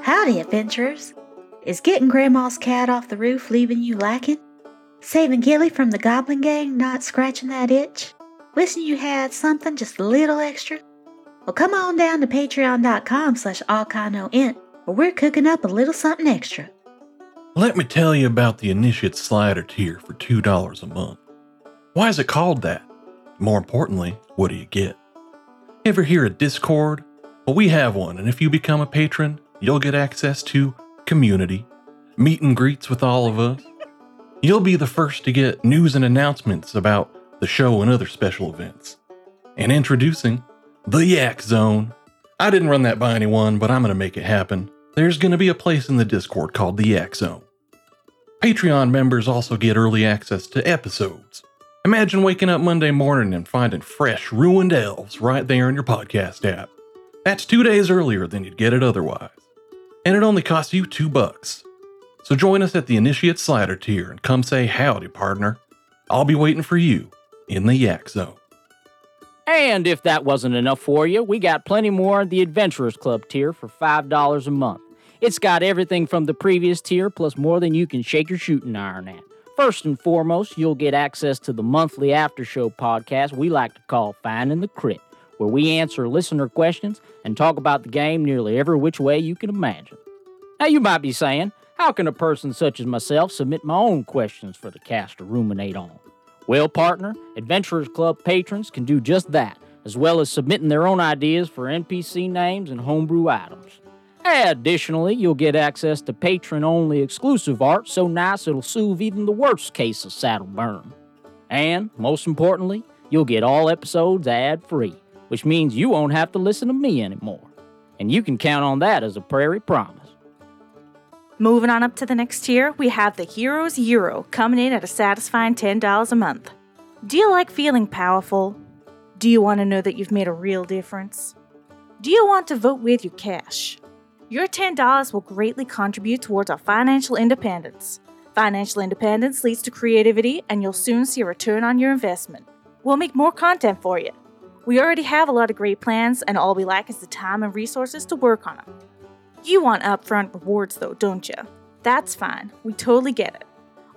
G: Howdy, adventurers. Is getting Grandma's cat off the roof leaving you lacking? Saving Gilly from the Goblin Gang not scratching that itch? Wishing you had something just a little extra? Well, come on down to patreon.com slash allchanoint, where we're cooking up a little something extra.
H: Let me tell you about the Initiate Slider tier for $2 a month. Why is it called that? More importantly, what do you get? Ever hear of Discord? Well, we have one, and if you become a patron, you'll get access to community, meet and greets with all of us. You'll be the first to get news and announcements about the show and other special events. And introducing the Yak Zone. I didn't run that by anyone, but I'm going to make it happen. There's going to be a place in the Discord called the Yak Zone. Patreon members also get early access to episodes. Imagine waking up Monday morning and finding fresh, ruined elves right there in your podcast app. That's two days earlier than you'd get it otherwise. And it only costs you two bucks. So join us at the Initiate Slider tier and come say howdy, partner. I'll be waiting for you in the Yak Zone.
C: And if that wasn't enough for you, we got plenty more at the Adventurers Club tier for $5 a month. It's got everything from the previous tier plus more than you can shake your shooting iron at. First and foremost, you'll get access to the monthly after show podcast we like to call Finding the Crit, where we answer listener questions and talk about the game nearly every which way you can imagine. Now, you might be saying, how can a person such as myself submit my own questions for the cast to ruminate on? Well, partner, Adventurers Club patrons can do just that, as well as submitting their own ideas for NPC names and homebrew items. Additionally, you'll get access to patron only exclusive art so nice it'll soothe even the worst case of saddle burn. And, most importantly, you'll get all episodes ad free, which means you won't have to listen to me anymore. And you can count on that as a prairie promise.
F: Moving on up to the next tier, we have the Heroes Euro coming in at a satisfying $10 a month. Do you like feeling powerful? Do you want to know that you've made a real difference? Do you want to vote with your cash? Your $10 will greatly contribute towards our financial independence. Financial independence leads to creativity, and you'll soon see a return on your investment. We'll make more content for you. We already have a lot of great plans, and all we lack is the time and resources to work on them. You want upfront rewards though, don't you? That's fine, we totally get it.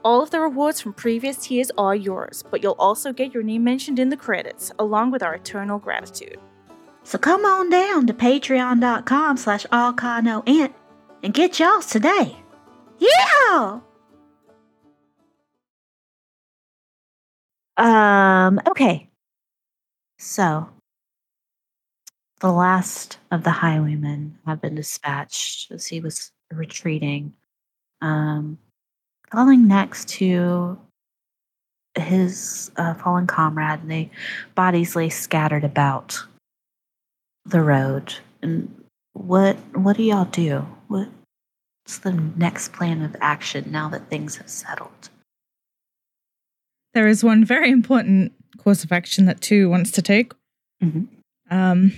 F: All of the rewards from previous tiers are yours, but you'll also get your name mentioned in the credits, along with our eternal gratitude.
G: So come on down to patreon.com slash allchanoint and get yours today. Yeah!
E: Um, okay. So, the last of the highwaymen had been dispatched as he was retreating. Um, calling next to his uh, fallen comrade, and the bodies lay scattered about the road. And what what do y'all do? What's the next plan of action now that things have settled?
A: There is one very important course of action that two wants to take.
E: Mhm.
A: Um,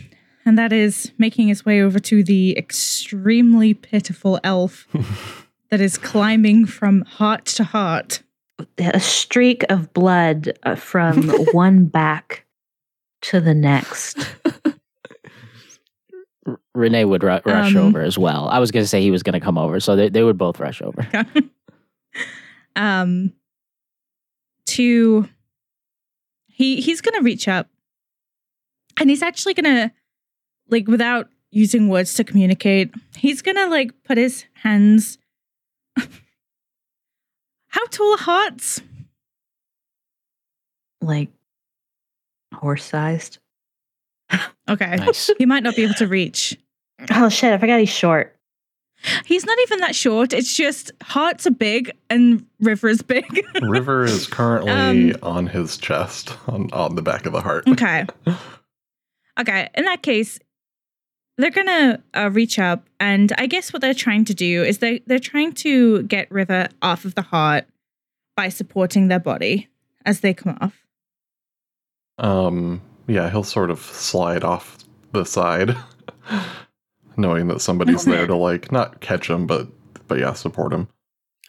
A: and that is making his way over to the extremely pitiful elf (laughs) that is climbing from hart to hart.
E: A streak of blood uh, from (laughs) one back to the next.
C: R- Renee would ru- rush
A: Um,
C: over as well. I was going to say he was going to come over, so they, they would both rush over. (laughs)
A: um, to he he's gonna reach up, and he's actually gonna like without using words to communicate. He's gonna like put his hands. (laughs) How tall are harts?
E: like horse sized. (laughs)
A: Okay,
C: Nice.
A: he might not be able to reach.
E: Oh shit, I forgot he's short.
A: He's not even that short. It's just harts are big and River is big. (laughs)
D: River is currently
A: Um,
D: on his chest, on, on the back of the hart.
A: Okay. Okay. In that case, they're gonna uh, reach up, and I guess what they're trying to do is they they're trying to get River off of the hart by supporting their body as they come off.
D: Um, yeah, he'll sort of slide off the side, (laughs) knowing that somebody's there to like not catch him, but but yeah, support him.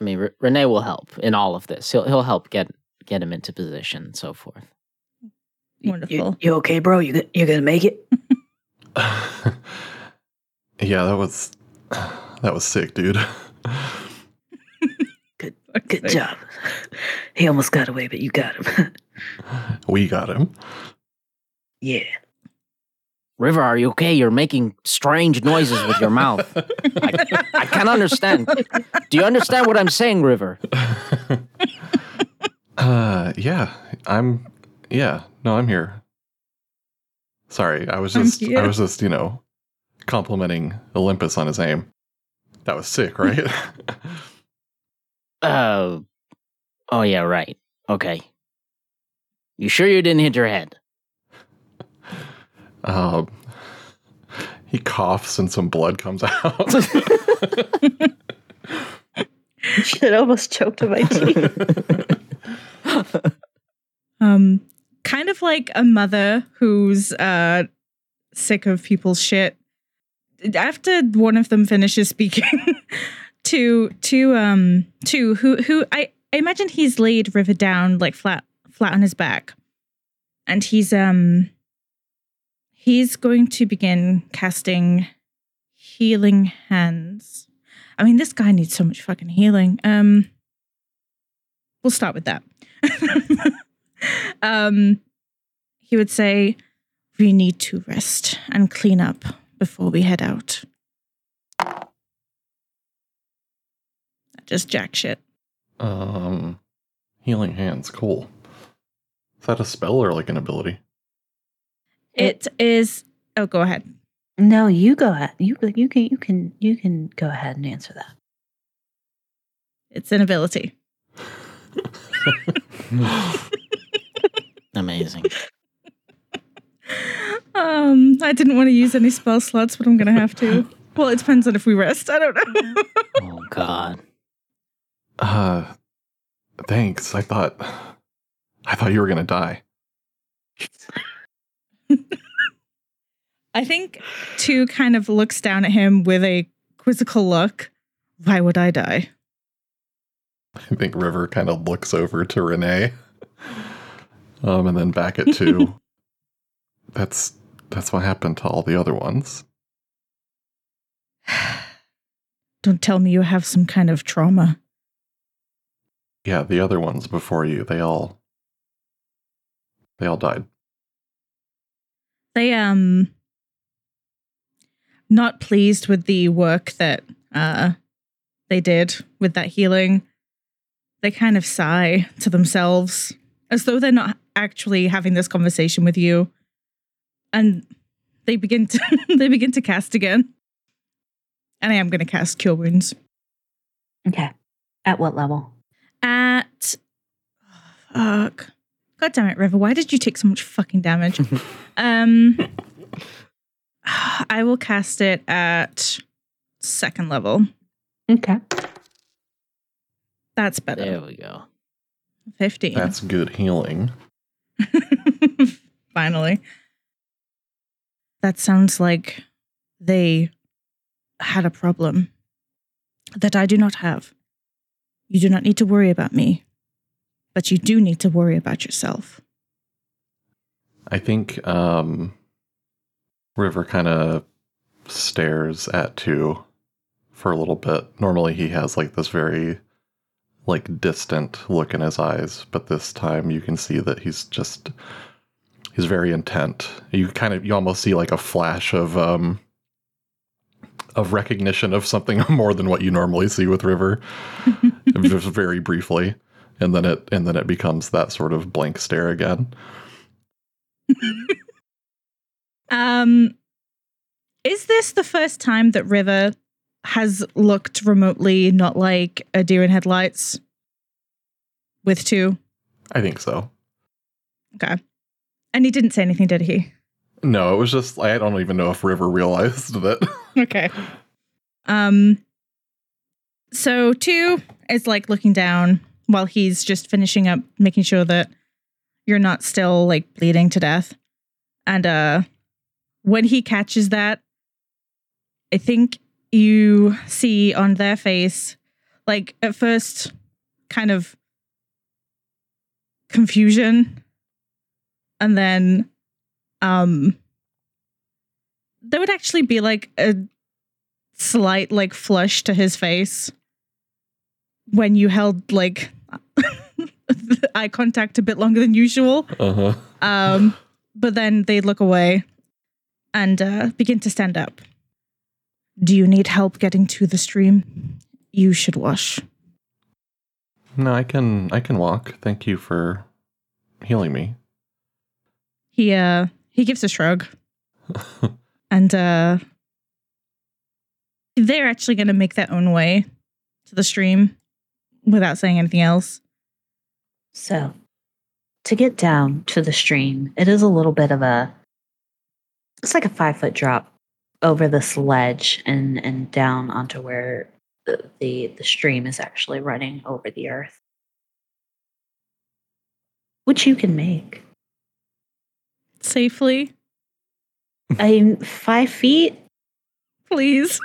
C: I mean, Re- Renee will help in all of this. He'll he'll help get get him into position and so forth.
A: Wonderful.
G: You, okay, bro? You go- you gonna make it? (laughs)
D: yeah, that was that was sick, dude.
G: Good (laughs) good job. He almost got away, but you got him. (laughs)
D: we got him.
G: yeah.
C: River, are you okay? You're making strange noises with your mouth. I, I can't understand. Do you understand what I'm saying, River?
D: Uh, yeah, I'm. Yeah, no, I'm here. Sorry, I was just I was just, you know, complimenting Olympus on his aim. That was sick, right?
C: Uh, (laughs) (laughs) oh yeah, right. Okay. You sure you didn't hit your head?
D: Um, (laughs) he coughs and some blood comes out.
E: Shit, almost choked on my teeth.
A: Of like a mother who's uh sick of people's shit. After one of them finishes speaking, (laughs) to to um to who who I, I imagine he's laid River down like flat flat on his back, and he's um he's going to begin casting healing hands. I mean, this guy needs so much fucking healing. Um, we'll start with that. (laughs) um, he would say, We need to rest and clean up before we head out. Just jack shit.
D: um, healing hands, cool. Is that a spell or like an ability?
A: It is. Oh, go ahead.
E: no, you go ahead. You you can you can you can go ahead and answer that.
A: It's an ability. (laughs) (laughs)
C: Amazing.
A: Um, I didn't want to use any spell slots, but I'm gonna have to. (laughs) Well, it depends on if we rest. I don't know.
C: Oh God.
D: Uh, thanks. I thought, I thought you were gonna die.
A: I think two kind of looks down at him with a quizzical look. Why would I die?
D: I think River kind of looks over to Renee, um, and then back at two. (laughs) that's that's what happened to all the other ones. (sighs)
A: Don't tell me you have some kind of trauma.
D: Yeah, the other ones before you, they all, they all died.
A: They um not pleased with the work that uh they did with that healing. They kind of sigh to themselves as though they're not actually having this conversation with you. And they begin to (laughs) they begin to cast again. And I am going to cast cure wounds
E: Okay. At what level?
A: at (sighs) fuck. God damn it, River. Why did you take so much fucking damage? (laughs) um (sighs) I will cast it at second level.
E: Okay.
A: That's better.
C: There we go.
A: 15.
D: That's good healing. (laughs)
A: Finally. That sounds like they had a problem that I do not have. You do not need to worry about me, but you do need to worry about yourself.
D: I think um, River kind of stares at two for a little bit. Normally, he has like this very like distant look in his eyes, but this time you can see that he's just he's very intent. You kind of you almost see like a flash of um of recognition of something (laughs) more than what you normally see with River, (laughs) just very briefly, and then it and then it becomes that sort of blank stare again. (laughs)
A: Um, is this the first time that River has looked remotely not like a deer in headlights with two?
D: I think so.
A: Okay. And he didn't say anything, did he?
D: No, it was just I don't even know if River realized that. (laughs)
A: Okay. Um so two is like looking down while he's just finishing up making sure that you're not still like bleeding to death. And uh when he catches that, I think you see on their face like at first kind of confusion and then um there would actually be like a slight like flush to his face when you held like (laughs) eye contact a bit longer than usual
D: Uh huh.
A: um but then they'd look away and uh, begin to stand up do you need help getting to the stream you should wash
D: No, I can I can walk. Thank you for healing me.
A: He uh he gives a shrug. (laughs) And uh they're actually going to make their own way to the stream without saying anything else.
E: So, to get down to the stream, it is a little bit of a It's like a five foot drop over this ledge and and down onto where the the, the stream is actually running over the earth, which you can make.
A: Safely,
E: I'm five feet.
A: please.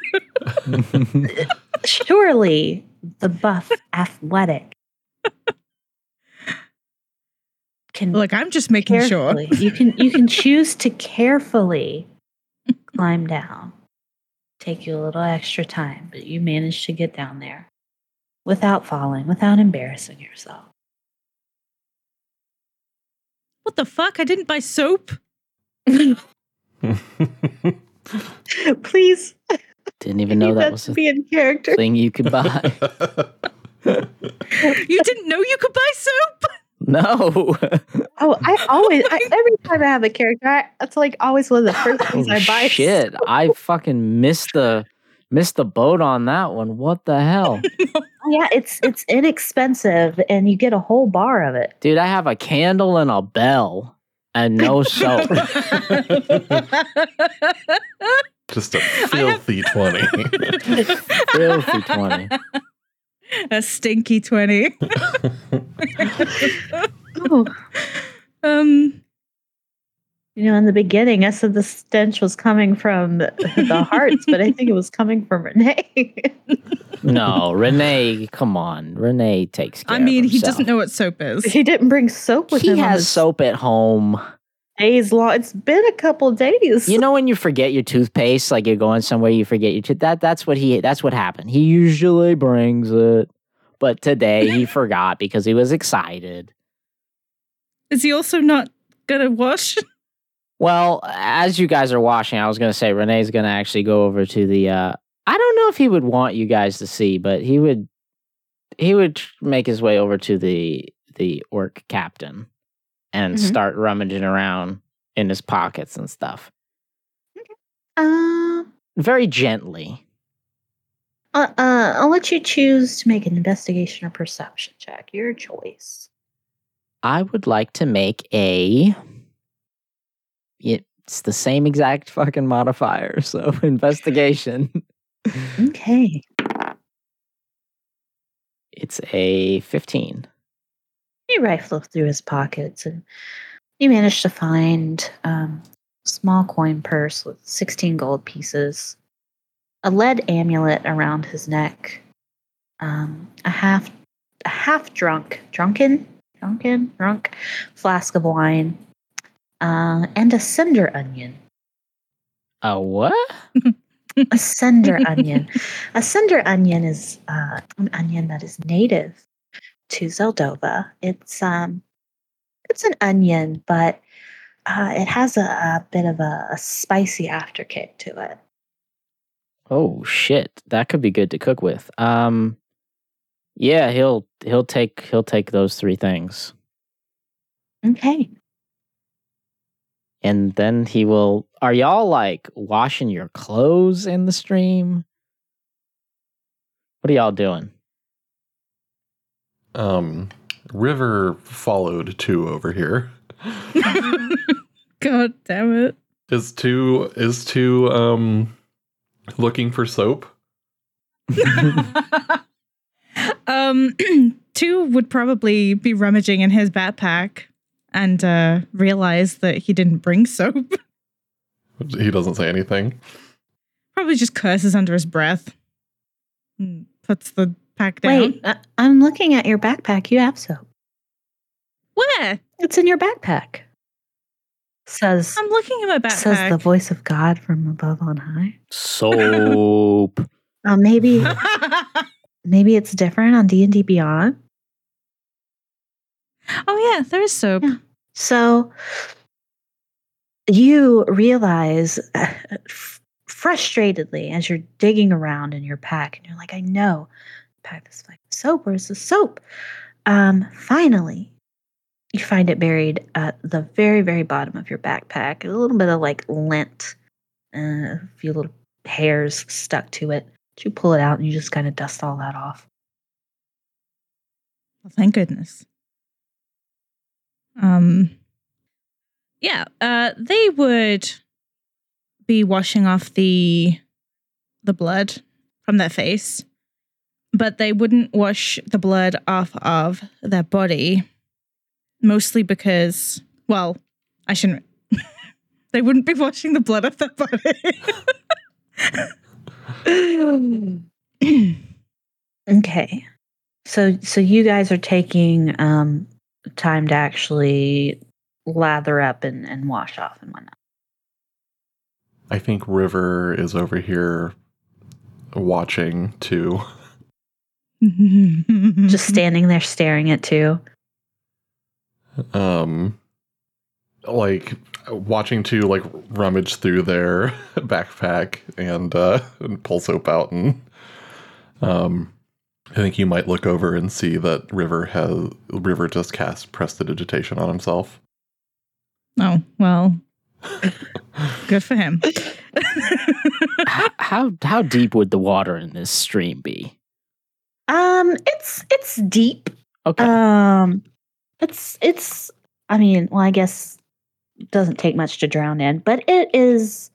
A: (laughs)
E: Surely the buff athletic can
A: Look, I'm just making sure.
E: You can you can choose to carefully climb down. Take you a little extra time, but you manage to get down there without falling, without embarrassing yourself.
A: What the fuck? I didn't buy soap. (laughs)
E: Please,
C: Didn't even know that was a
E: be in character.
C: thing you could buy. (laughs)
A: You didn't know you could buy soap?
C: no. (laughs)
E: Oh, I always I, every time I have a character, I, that's like always one of the first oh, things
C: Oh,
E: I buy.
C: shit! I fucking missed the missed the boat on that one. What the hell,
E: Yeah, it's it's inexpensive, and you get a whole bar of it.
C: dude? I have a candle and a bell and no (laughs) soap. (laughs)
D: Just a filthy 20. (laughs)
C: Filthy twenty.
A: A stinky 20.
E: Oh,
A: Um,
E: you know, in the beginning, I said the stench was coming from the harts, but I think it was coming from Renee.
C: No, Renee, come on. Renee takes care
A: I mean,
C: of
A: he doesn't know what soap is.
E: he didn't bring soap with
C: He
E: him. on
C: has soap at home.
E: days long. It's been a couple days.
C: You know when you forget your toothpaste, like you're going somewhere, you forget your tooth. That that's what he. That's what happened. He usually brings it, but today he (laughs) forgot because he was excited.
A: Is he also not gonna wash?
C: Well, as you guys are watching, I was going to say Renee's going to actually go over to the. uh I don't know if he would want you guys to see, but he would. He would make his way over to the the orc captain and
E: Mhm.
C: start rummaging around in his pockets and stuff,
E: Um,
C: very gently.
E: uh, uh, I'll let you choose to make an investigation or perception check. Your choice.
C: I would like to make a. It's the same exact fucking modifier, so (laughs) investigation.
E: Okay.
C: It's a fifteen.
E: He rifle through his pockets and he managed to find um, a small coin purse with 16 gold pieces, a lead amulet around his neck, um, a half a half drunk, drunken, drunken, drunk flask of wine, uh, and a cinder onion.
C: A what? (laughs)
E: A cinder onion. A cinder onion is uh, an onion that is native to Zeldova. It's um, it's an onion, but uh, it has a, a bit of a, a spicy afterkick to it.
C: Oh shit, that could be good to cook with. Um, yeah, he'll he'll take he'll take those three things,
E: Okay.
C: And then he will. Are y'all like washing your clothes in the stream? What are y'all doing?
D: Um, River followed two over here. (laughs)
A: God damn it.
D: Is two is two um looking for soap? (laughs)
A: um, (clears throat) two would probably be rummaging in his backpack and uh, realize that he didn't bring soap. (laughs)
D: He doesn't say anything.
A: probably just curses under his breath. and Puts the pack down.
E: Wait, I, I'm looking at your backpack. You have soap.
A: Where?
E: It's in your backpack. Says
A: I'm looking at my backpack.
E: says the voice of God from above on high.
C: Soap. (laughs)
E: Uh, maybe (laughs) maybe it's different on D and D Beyond.
A: oh yeah, there is soap.
E: Yeah. So you realize (laughs) f- frustratedly as you're digging around in your pack, and you're like, I know, pack this fucking soap. Where's the soap? Um, finally, you find it buried at the very, very bottom of your backpack. A little bit of like lint, uh, a few little hairs stuck to it. You pull it out and you just kind of dust all that off.
A: Well, thank goodness. Um, yeah, uh, they would be washing off the the blood from their face, but they wouldn't wash the blood off of their body, mostly because, well, I shouldn't. (laughs) they wouldn't be washing the blood off their body. (laughs)
E: okay. So so you guys are taking um time to actually lather up and, and wash off and whatnot.
D: I think River is over here watching too. (laughs)
E: Just standing there staring at two.
D: Um like watching to like rummage through their (laughs) backpack and uh and pull soap out and um I think you might look over and see that River has River just cast prestidigitation on himself.
A: Oh, well. Good for him.
C: H- how how deep would the water in this stream be?
E: Um it's it's deep.
C: Okay.
E: Um it's it's I mean, well I guess it doesn't take much to drown in, but it is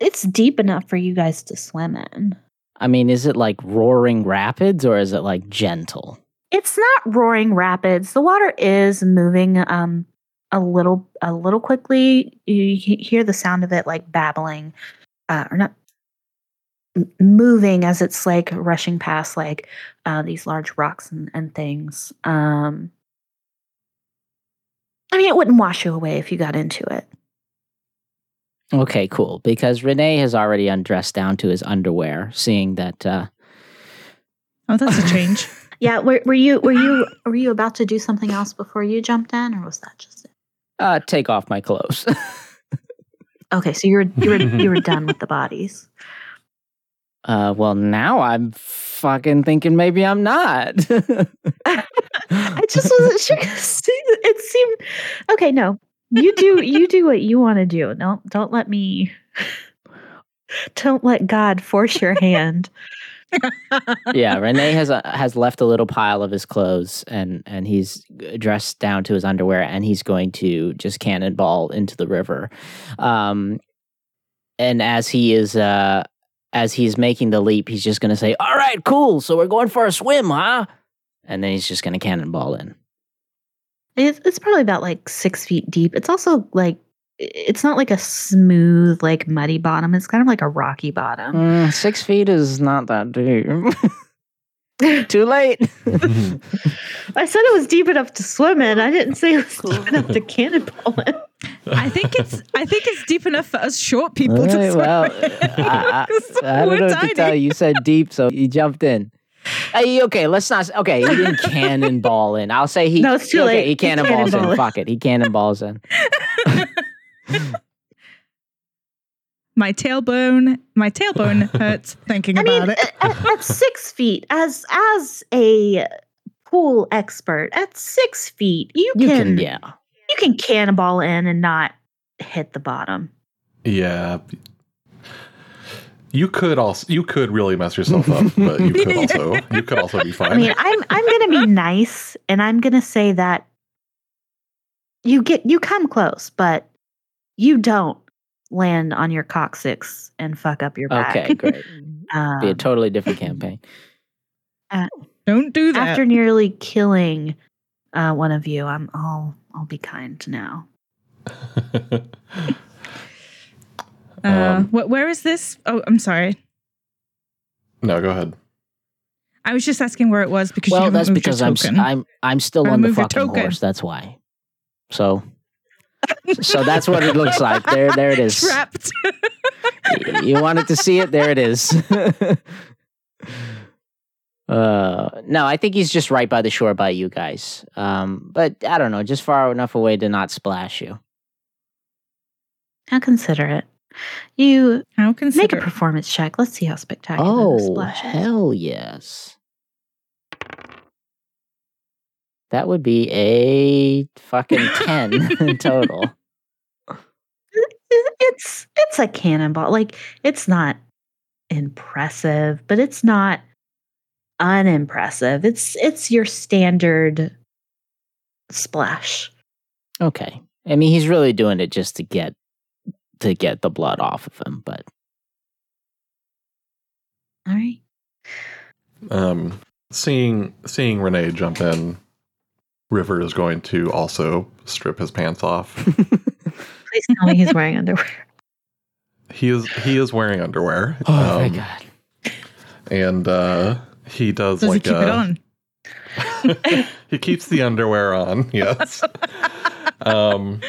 E: it's deep enough for you guys to swim in.
C: I mean, is it like roaring rapids or is it like gentle?
E: It's not roaring rapids. The water is moving um a little a little quickly. You hear the sound of it like babbling uh or not moving as it's like rushing past like uh these large rocks and, and things. Um I mean it wouldn't wash you away if you got into it.
C: Okay, cool. Because Renee has already undressed down to his underwear, seeing that uh,
A: Oh, that's a (laughs) change.
E: Yeah, were, were you were you were you about to do something else before you jumped in or was that just it?
C: uh, take off my clothes. (laughs)
E: Okay, so you were you were you were done with the bodies. (laughs)
C: uh, well, now I'm fucking thinking maybe I'm not.
E: I just wasn't sure. 'cause It seemed okay. No, you do you do what you want to do. Don't don't let me. (laughs) Don't let God force your hand.
C: yeah, Renee has a, has left a little pile of his clothes, and and he's dressed down to his underwear, and he's going to just cannonball into the river. Um, and as he is uh as he's making the leap, he's just going to say, "All right, cool. So we're going for a swim, huh?" And then he's just going to cannonball in.
E: It's, it's probably about like six feet deep. It's also like it's not like a smooth like muddy bottom. It's kind of like a rocky bottom.
C: Mm, six feet is not that deep. (laughs) Too late. (laughs)
E: I said it was deep enough to swim in. I didn't say it was deep enough to cannonball in.
A: I think it's I think it's deep enough for us short people to swim.
C: well,
A: in.
C: I, I, (laughs) I don't know what to tell you. You said deep, so you jumped in. Uh, hey, okay, let's not. Okay, he didn't cannonball in. I'll say he.
E: No, it's too
C: okay,
E: late.
C: He
E: He
C: cannonballs in. Fuck it, he cannonballs in. (laughs)
A: My tailbone, my tailbone (laughs) hurts thinking
E: I mean,
A: about it.
E: at, at six feet, as as a pool expert, at six feet, you,
C: You
E: can,
C: can, yeah.
E: you can cannonball in and not hit the bottom.
D: Yeah. You could also you could really mess yourself up, but you could (laughs) also you could also be fine.
E: I mean, I'm I'm gonna be (laughs) nice and I'm gonna say that you get you come close, but you don't land on your coccyx and fuck up your back.
C: Okay, great. (laughs)
E: Um,
C: Be a totally different campaign.
A: Don't do that.
E: after nearly killing uh, one of you, I'm I'll I'll be kind now.
A: Uh,
D: Um,
A: wh- where is this? Oh, I'm sorry.
D: no, go ahead.
A: I was just asking where it was because you
C: Well,
A: haven't
C: that's
A: moved your
C: because I'm. I'm I'm still
A: Gotta
C: on the
A: move
C: fucking
A: token.
C: horse. That's why. So, (laughs) so that's what it looks like. There, there it is.
A: trapped.
C: You wanted to see it there it is (laughs) uh no i think he's just right by the shore by you guys um but i don't know just far enough away to not splash you
E: How considerate. You
A: How
E: make a performance check. Let's see how spectacular
C: oh
E: this splash is.
C: hell yes that would be a fucking 10 (laughs) total
E: It's it's a cannonball. Like it's not impressive, but it's not unimpressive. It's it's your standard splash.
C: okay i mean he's really doing it just to get to get the blood off of him. But
E: All right.
D: Um, seeing seeing Renee jump in, River is going to also strip his pants off. (laughs)
E: Please tell me he's wearing underwear.
D: he is he is wearing underwear.
C: oh my
D: um,
C: god,
D: And uh, he does,
A: Does
D: like
A: he keep it on? (laughs)
D: he keeps the underwear on. Yes. (laughs) um,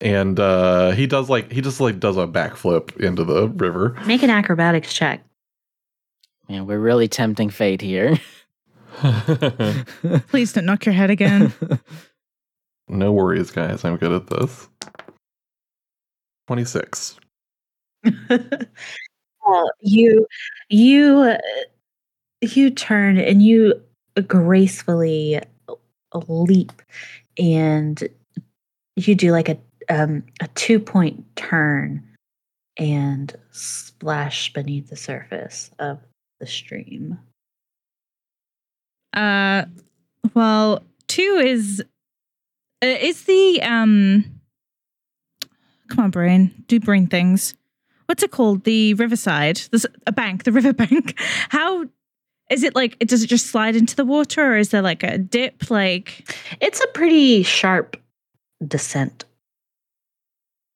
D: and uh, he does like he just like does a backflip into the river.
E: Make an acrobatics check.
C: man, we're really tempting fate here. (laughs)
A: Please don't knock your head again. (laughs)
D: no worries, guys. I'm good at this. Twenty six. (laughs)
E: Well, you you uh, you turn and you gracefully leap and you do like a um a two point turn and splash beneath the surface of the stream.
A: Uh, well, two is uh, is the um. Come on, brain. Do brain things. What's it called? The riverside. There's a bank. The (laughs) river bank. How is it like? Does it just slide into the water, or is there like a dip? Like,
E: It's a pretty sharp descent.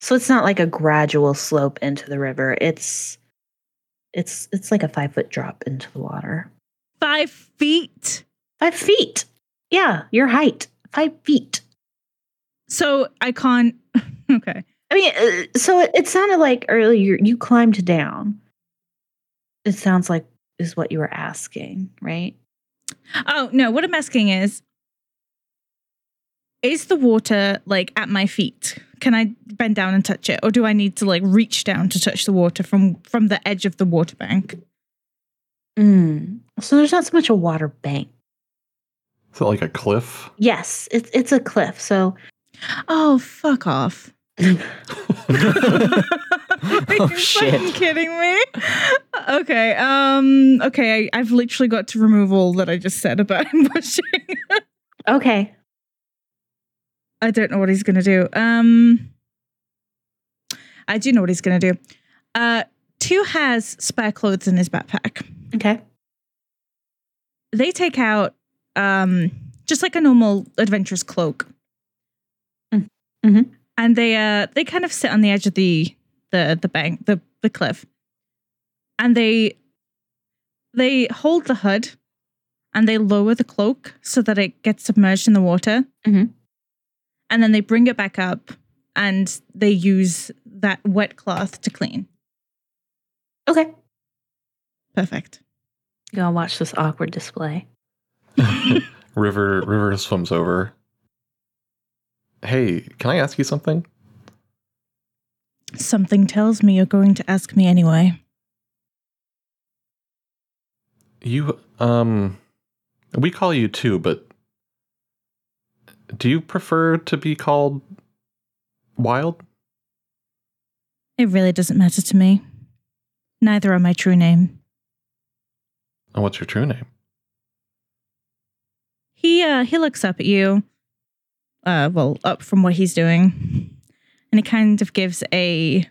E: So it's not like a gradual slope into the river. It's it's it's like a five foot drop into the water.
A: five feet.
E: Five feet. Yeah, your height. Five feet.
A: So I can't. (laughs) okay.
E: I mean, uh, so it, it sounded like earlier you climbed down. It sounds like is what you were asking, right?
A: Oh no! What I'm asking is, is the water like at my feet? Can I bend down and touch it, or do I need to like reach down to touch the water from from the edge of the water bank?
E: Mm. So there's not so much a water bank.
D: Is it like a cliff?
E: Yes, it's it's a cliff. So
A: Oh fuck off! (laughs) (laughs) Are
C: Oh,
A: you
C: shit.
A: fucking kidding me? Okay. Um. Okay. I, I've literally got to remove all that I just said about him (laughs) pushing.
E: okay,
A: I don't know what he's gonna do. Um. I do know what he's gonna do. Uh. Two has spare clothes in his backpack.
E: okay,
A: They take out um just like a normal adventurous cloak.
E: Mm. Mhm.
A: And they uh they kind of sit on the edge of the the the bank the the cliff. And they they hold the hood and they lower the cloak so that it gets submerged in the water.
E: Mhm.
A: And then they bring it back up and they use that wet cloth to clean.
E: okay.
A: Perfect.
E: Go and watch this awkward display. (laughs)
D: River River swims over. Hey, can I ask you something?
A: Something tells me you're going to ask me anyway.
D: You um we call you Two, but do you prefer to be called Wild?
A: It really doesn't matter to me. Neither are my true name.
D: And what's your true name?
A: He uh he looks up at you. Uh well, up from what he's doing. And he kind of gives a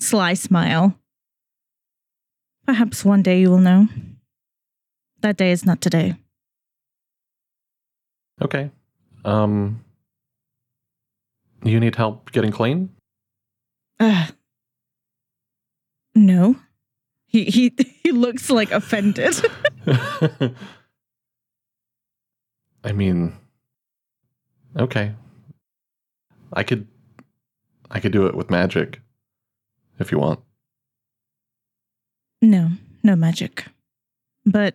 A: sly smile. Perhaps one day you will know. That day is not today.
D: Okay. Um you need help getting clean?
A: Uh, no. He he (laughs) he looks like offended. (laughs)
D: I mean okay. I could I could do it with magic if you want.
A: no, no magic. But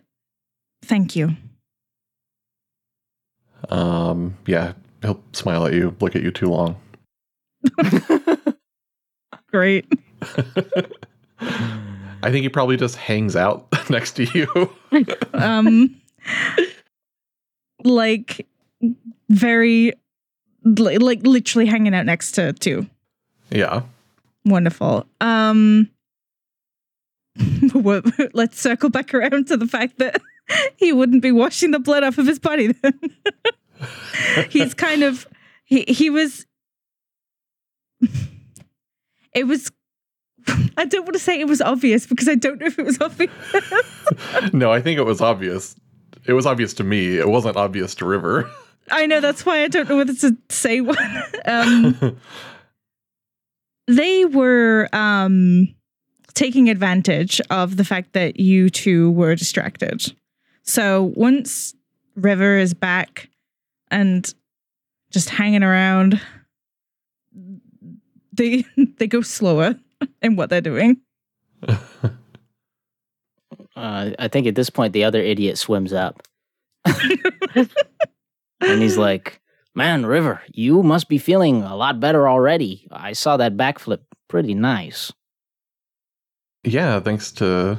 A: thank you.
D: Um yeah, he'll smile at you, look at you too long. (laughs)
A: Great. (laughs)
D: I think he probably just hangs out (laughs) next to you.
A: um like very like literally hanging out next to two
D: yeah.
A: wonderful um let's circle back around to the fact that (laughs) he wouldn't be washing the blood off of his body then (laughs) he's kind of he he was it was. I don't want to say it was obvious because I don't know if it was obvious. (laughs)
D: no, I think it was obvious. It was obvious to me. It wasn't obvious to River.
A: I know that's why I don't know whether to say one. um, they were um, taking advantage of the fact that you two were distracted. So once River is back and just hanging around, they (laughs) they go slower (laughs) in what they're doing.
C: Uh, I think at this point the other idiot swims up, (laughs) and he's like, "Man, River, you must be feeling a lot better already. I saw that backflip, pretty nice."
D: yeah, thanks to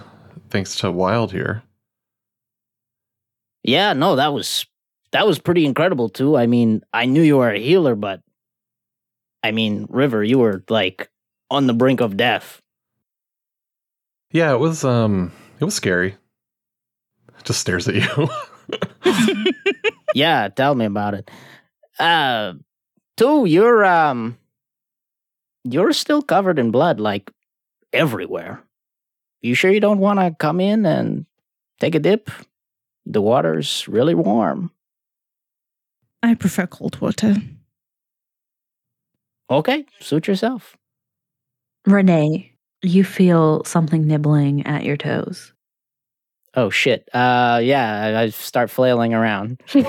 D: thanks to Wild here.
C: Yeah, no, that was that was pretty incredible too. I mean, I knew you were a healer, but I mean, River, you were like on the brink of death.
D: Yeah, it was um it was scary. Just stares at you. (laughs) (laughs)
C: yeah, tell me about it. Uh, two, you're um, you're still covered in blood, like everywhere. You sure you don't want to come in and take a dip? The water's really warm.
A: I prefer cold water.
C: Okay, suit yourself.
E: Renee, you feel something nibbling at your toes.
C: Oh shit. Uh, yeah, I- I start flailing around. (laughs)
E: when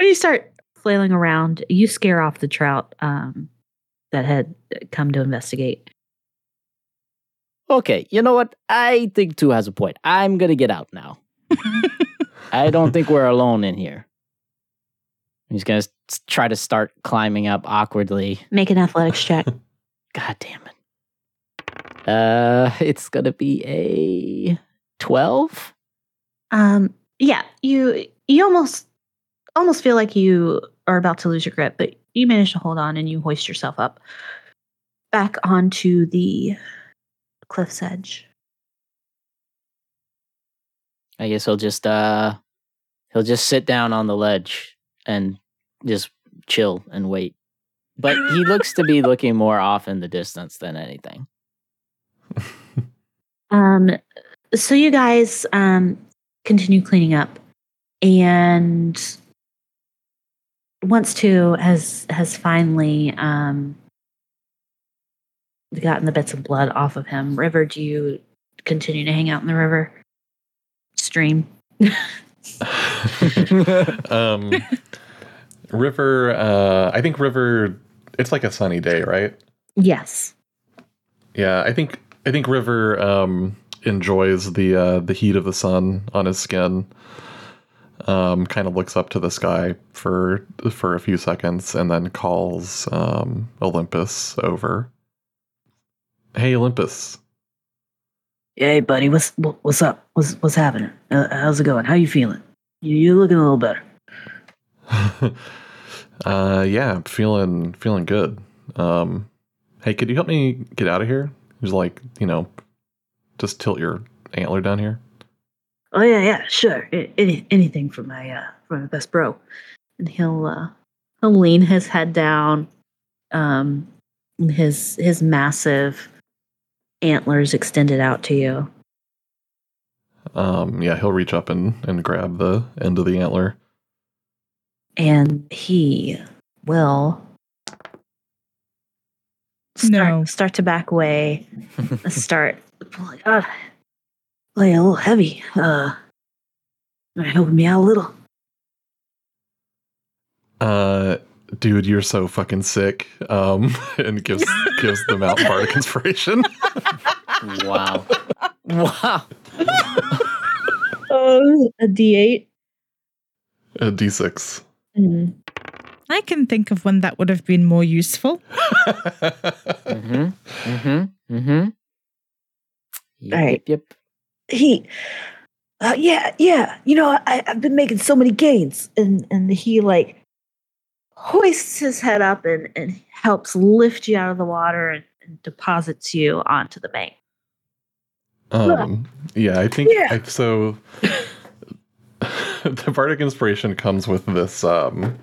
E: you start flailing around, you scare off the trout um, that had come to investigate.
C: Okay, you know what? I think two has a point. I'm gonna get out now. (laughs) I don't think we're alone in here. He's gonna try to start climbing up awkwardly.
E: Make an athletics check. (laughs)
C: God damn it. Uh, it's gonna be a twelve.
E: um, yeah, you you almost almost feel like you are about to lose your grip, but you manage to hold on and you hoist yourself up back onto the cliff's edge.
C: I guess he'll just uh, he'll just sit down on the ledge and just chill and wait. But he looks to be (laughs) looking more off in the distance than anything. (laughs)
E: Um, so you guys um, continue cleaning up, and once two has has finally um, gotten the bits of blood off of him. River, do you continue to hang out in the river stream? (laughs)
D: um River uh I think River it's like a sunny day, right?
E: Yes.
D: Yeah, I think I think River um enjoys the uh the heat of the sun on his skin. Um kind of looks up to the sky for for a few seconds and then calls um Olympus over. Hey Olympus.
G: Hey, buddy, what's what's up? What's what's happening? Uh, how's it going? How you feeling? You you looking a little better. (laughs)
D: uh yeah, I'm feeling feeling good. Um hey, could you help me get out of here? Just like, you know, just tilt your antler down here.
G: Oh yeah, yeah, sure. Any, anything for my uh for my best bro.
E: And he'll uh, he'll lean his head down, um, his his massive antlers extended out to you.
D: Um, yeah, he'll reach up and, and grab the end of the antler.
E: and he will start,
A: No.
E: start to back away (laughs) start
G: Oh my god. Like a little heavy. Uh might help me out a little.
D: Uh, dude, you're so fucking sick. Um, (laughs) and gives gives the mountain bardic (laughs) inspiration. (laughs)
C: Wow. wow.
E: oh a d8
D: A d6.
E: Mm.
A: I can think of one that would have been more useful.
C: Mm-hmm. Mm-hmm. Mm-hmm. Yep,
G: Alright.
C: yep, yep.
G: He uh, yeah, yeah. You know, I, I've been making so many gains.
E: and and he like hoists his head up and and helps lift you out of the water and, and deposits you onto the bank
D: Um, yeah, I think
G: Yeah.
D: I, so. (laughs) the bardic inspiration comes with this. Um,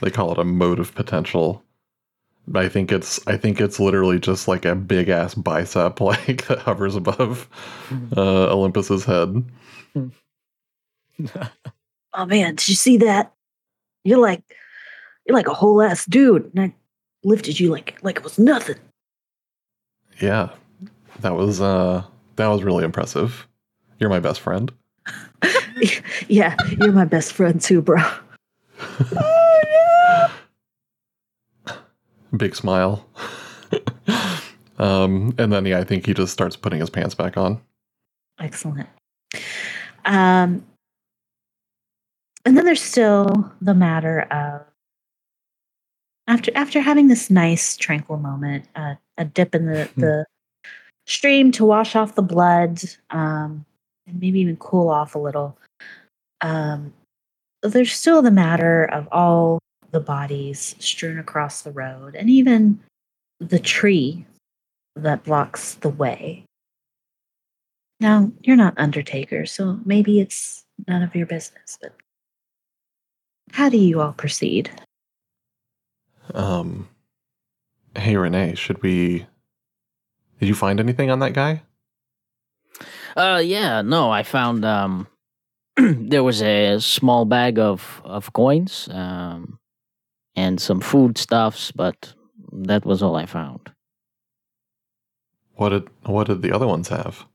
D: they call it a mote of potential. I think it's I think it's literally just like a big ass bicep (laughs) like that hovers above uh, Olympus's head. (laughs)
E: Oh man, did you see that? You're like you're like a whole ass dude. And I lifted you like like it was nothing.
D: Yeah. That was uh that was really impressive. You're my best friend. (laughs)
E: yeah, you're my best friend too, bro. oh, (laughs) yeah.
D: Big smile. (laughs) um and then yeah, I think he just starts putting his pants back on.
E: Excellent. Um, and then there's still the matter of after after having this nice tranquil moment, uh, a dip in the the stream to wash off the blood, um, and maybe even cool off a little. Um, there's still the matter of all the bodies strewn across the road, and even the tree that blocks the way. Now, you're not Undertaker, so maybe it's none of your business, but how do you all proceed?
D: Um Hey Renee, should we Did you find anything on that guy?
C: Uh, yeah, no, I found um, (clears throat) there was a small bag of of coins, um, and some foodstuffs, but that was all I found.
D: What did what did the other ones have?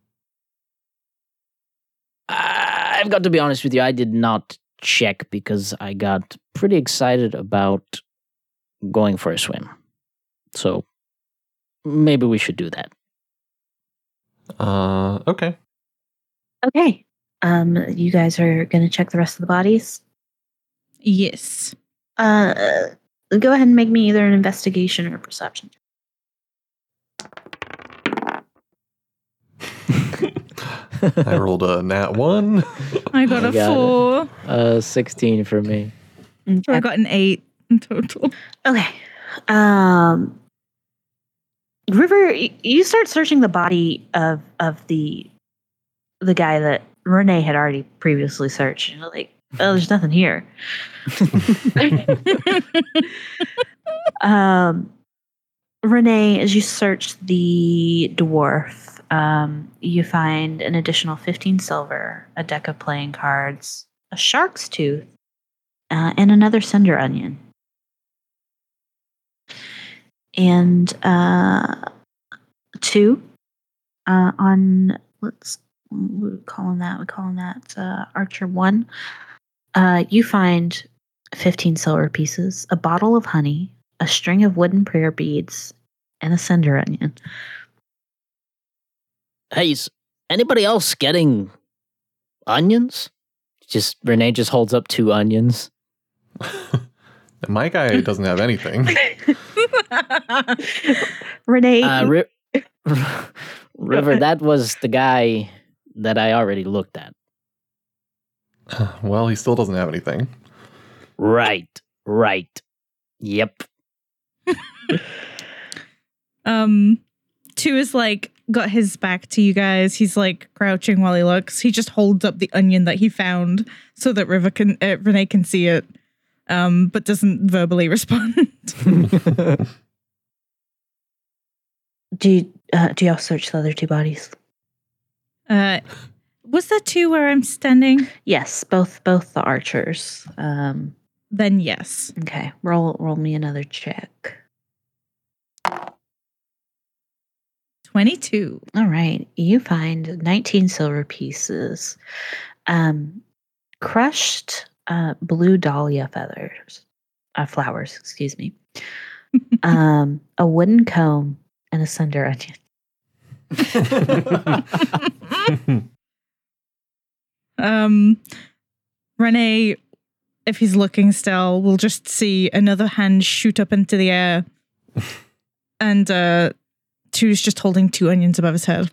C: I've got to be honest with you, I did not check because I got pretty excited about going for a swim. So maybe we should do that.
D: Uh okay.
E: Okay. Um, you guys are gonna check the rest of the bodies.
A: Yes.
E: Uh, go ahead and make me either an investigation or a perception.
D: I rolled a nat one.
A: I got
C: I
A: a
C: got it.
A: four.
C: Uh, sixteen for me.
A: So I got an eight in total.
E: Okay. Um, River, you start searching the body of of the the guy that Renee had already previously searched. And you're like, oh, there's (laughs) nothing here. (laughs) um, Renee, as you search the dwarf, um, you find an additional 15 silver, a deck of playing cards, a shark's tooth, uh, and another cinder onion. And uh, two uh, on, let's, what are calling that? we're calling that uh, Archer one. Uh, you find 15 silver pieces, a bottle of honey, a string of wooden prayer beads, and a cinder onion.
C: Hey, is anybody else getting onions? Just Renee just holds up two onions. (laughs)
D: My guy doesn't have anything. (laughs)
E: Renee,
C: Uh, Ri- (laughs) River, that was the guy that I already looked at. (sighs)
D: well, he still doesn't have anything.
C: Right, right. Yep. (laughs)
A: Um, two is like got his back to you guys. He's like crouching while he looks. He just holds up the onion that he found so that River can uh, Renee can see it, um, but doesn't verbally (laughs) respond.
E: Do you, uh, do y'all search the other two bodies?
A: uh, was that two where I'm standing?
E: Yes, both both the archers. Um,
A: Then yes.
E: okay, roll roll me another check.
A: Twenty-two.
E: All right, you find 19 silver pieces, um, crushed uh, blue dahlia feathers, uh, flowers, excuse me, (laughs) um, a wooden comb, and a cinder onion. (laughs)
A: um, Renee, if he's looking still, will just see another hand shoot up into the air, (laughs) and uh, two's just holding two onions above his head.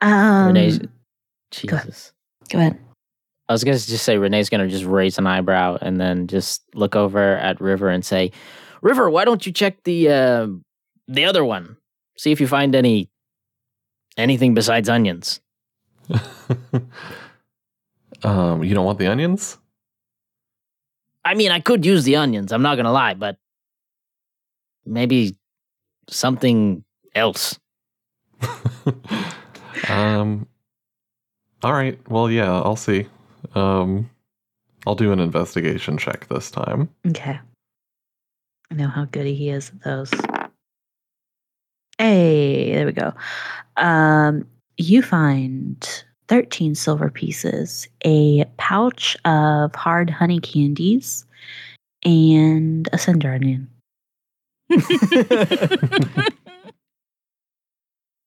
E: Um,
C: Renee's.
E: go
C: Jesus.
E: go ahead.
C: I was going to just say Renee's going to just raise an eyebrow and then just look over at River and say, River, why don't you check the uh, the other one? See if you find any anything besides onions. (laughs)
D: um, you don't want the onions?
C: I mean, I could use the onions. I'm not going to lie, but maybe something else. (laughs)
D: um. All right. Well, yeah, I'll see. Um, I'll do an investigation check this time.
E: Okay. I know how good he is at those. Hey, there we go. Um, you find 13 silver pieces, a pouch of hard honey candies, and a cinder onion. (laughs)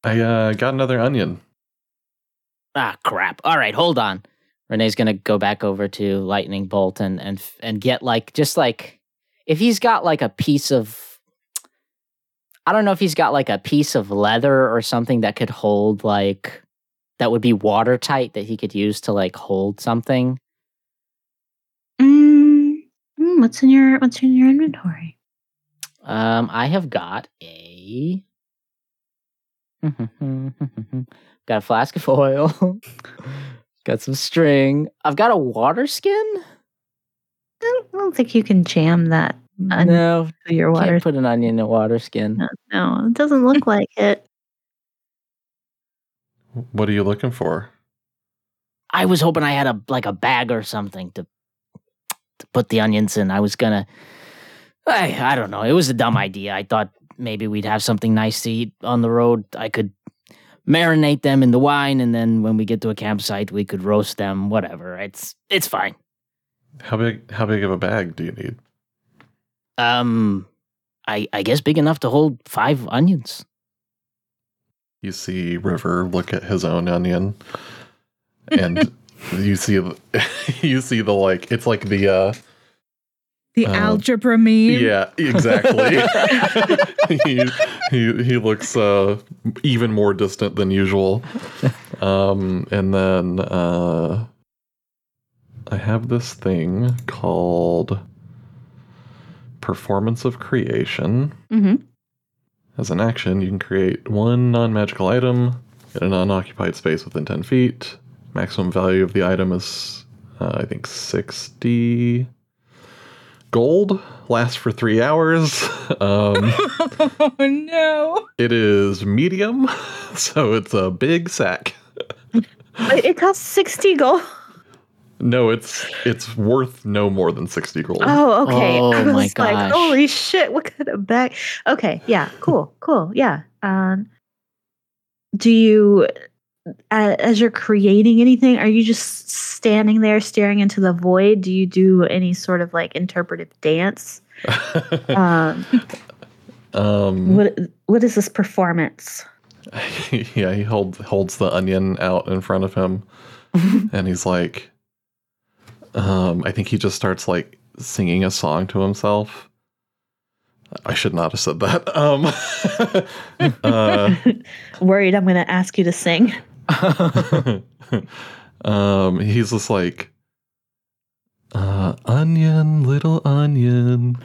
D: I uh, got another onion.
C: Ah, crap. All right, hold on. Renee's gonna go back over to Lightning Bolt and and and get like just like if he's got like a piece of I don't know if he's got like a piece of leather or something that could hold like that would be watertight that he could use to like hold something.
E: Mm, mm, what's in your What's in your inventory?
C: Um, I have got a (laughs) got a flask of oil. (laughs) got some string. I've got a water skin.
E: I don't, think you can jam that Onion
C: no,
E: to your water.
C: can't put an onion in a water skin.
E: No, no, it doesn't look (laughs) like it.
D: What are you looking for?
C: I was hoping I had a like a bag or something to to put the onions in. I was gonna. I I don't know. It was a dumb idea. I thought maybe we'd have something nice to eat on the road. I could marinate them in the wine, and then when we get to a campsite, we could roast them. Whatever. It's it's fine.
D: How big? How big of a bag do you need?
C: Um, I I guess big enough to hold five onions.
D: You see River look at his own onion, and (laughs) you see (laughs) you see the like. It's like the uh
A: The
D: Uh,
A: algebra meme.
D: yeah exactly. (laughs) he, he he looks uh even more distant than usual. Um, and then uh, I have this thing called performance of creation.
E: Mm-hmm.
D: As an action, you can create one non magical item in an unoccupied space within 10 feet. Maximum value of the item is, uh, I think, 60 gold. Lasts for three hours. (laughs) Um, (laughs)
A: oh no.
D: it is medium, (laughs) so it's a big sack.
E: It, it costs sixty gold.
D: No, it's it's worth no more than 60 gold.
E: Oh, okay.
C: Oh
E: I was
C: my
E: like, holy shit! What kind of bag? Okay, yeah, cool, cool, yeah. Um, do you, as you're creating anything, are you just standing there staring into the void? Do you do any sort of like interpretive dance? (laughs) Um,
D: um,
E: what What is this performance? (laughs)
D: yeah, he holds holds the onion out in front of him, (laughs) and he's like, um, I think he just starts like singing a song to himself. I should not have said that. Um, uh,
E: Worried I'm going to ask you to sing. (laughs)
D: um, he's just like, uh, onion, little onion,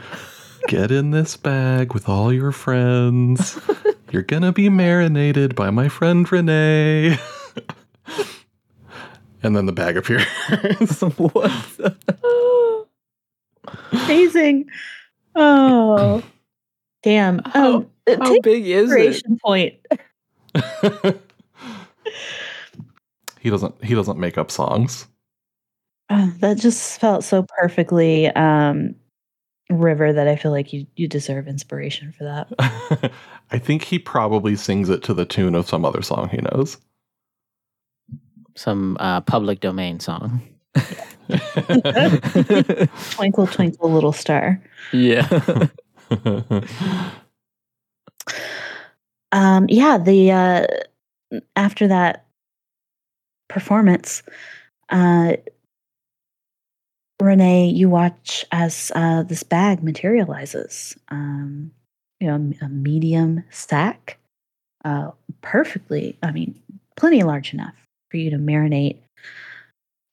D: get in this bag with all your friends. You're gonna be marinated by my friend Renee. (laughs) and then the bag appears. (laughs)
C: what?
E: Amazing. Oh, damn.
C: How-
E: Um, uh,
C: How big is it?
E: point.
D: He doesn't. He doesn't make up songs.
E: Uh, that just felt so perfectly um, river that I feel like you you deserve inspiration for that. (laughs)
D: I think he probably sings it to the tune of some other song he knows.
C: Some uh, public domain song. (laughs)
E: twinkle twinkle little star.
C: yeah. (laughs)
E: Um, yeah, the uh, after that performance, uh, Renee, you watch as uh, this bag materializes. Um, you know, a medium sack, uh, perfectly. I mean, plenty large enough for you to marinate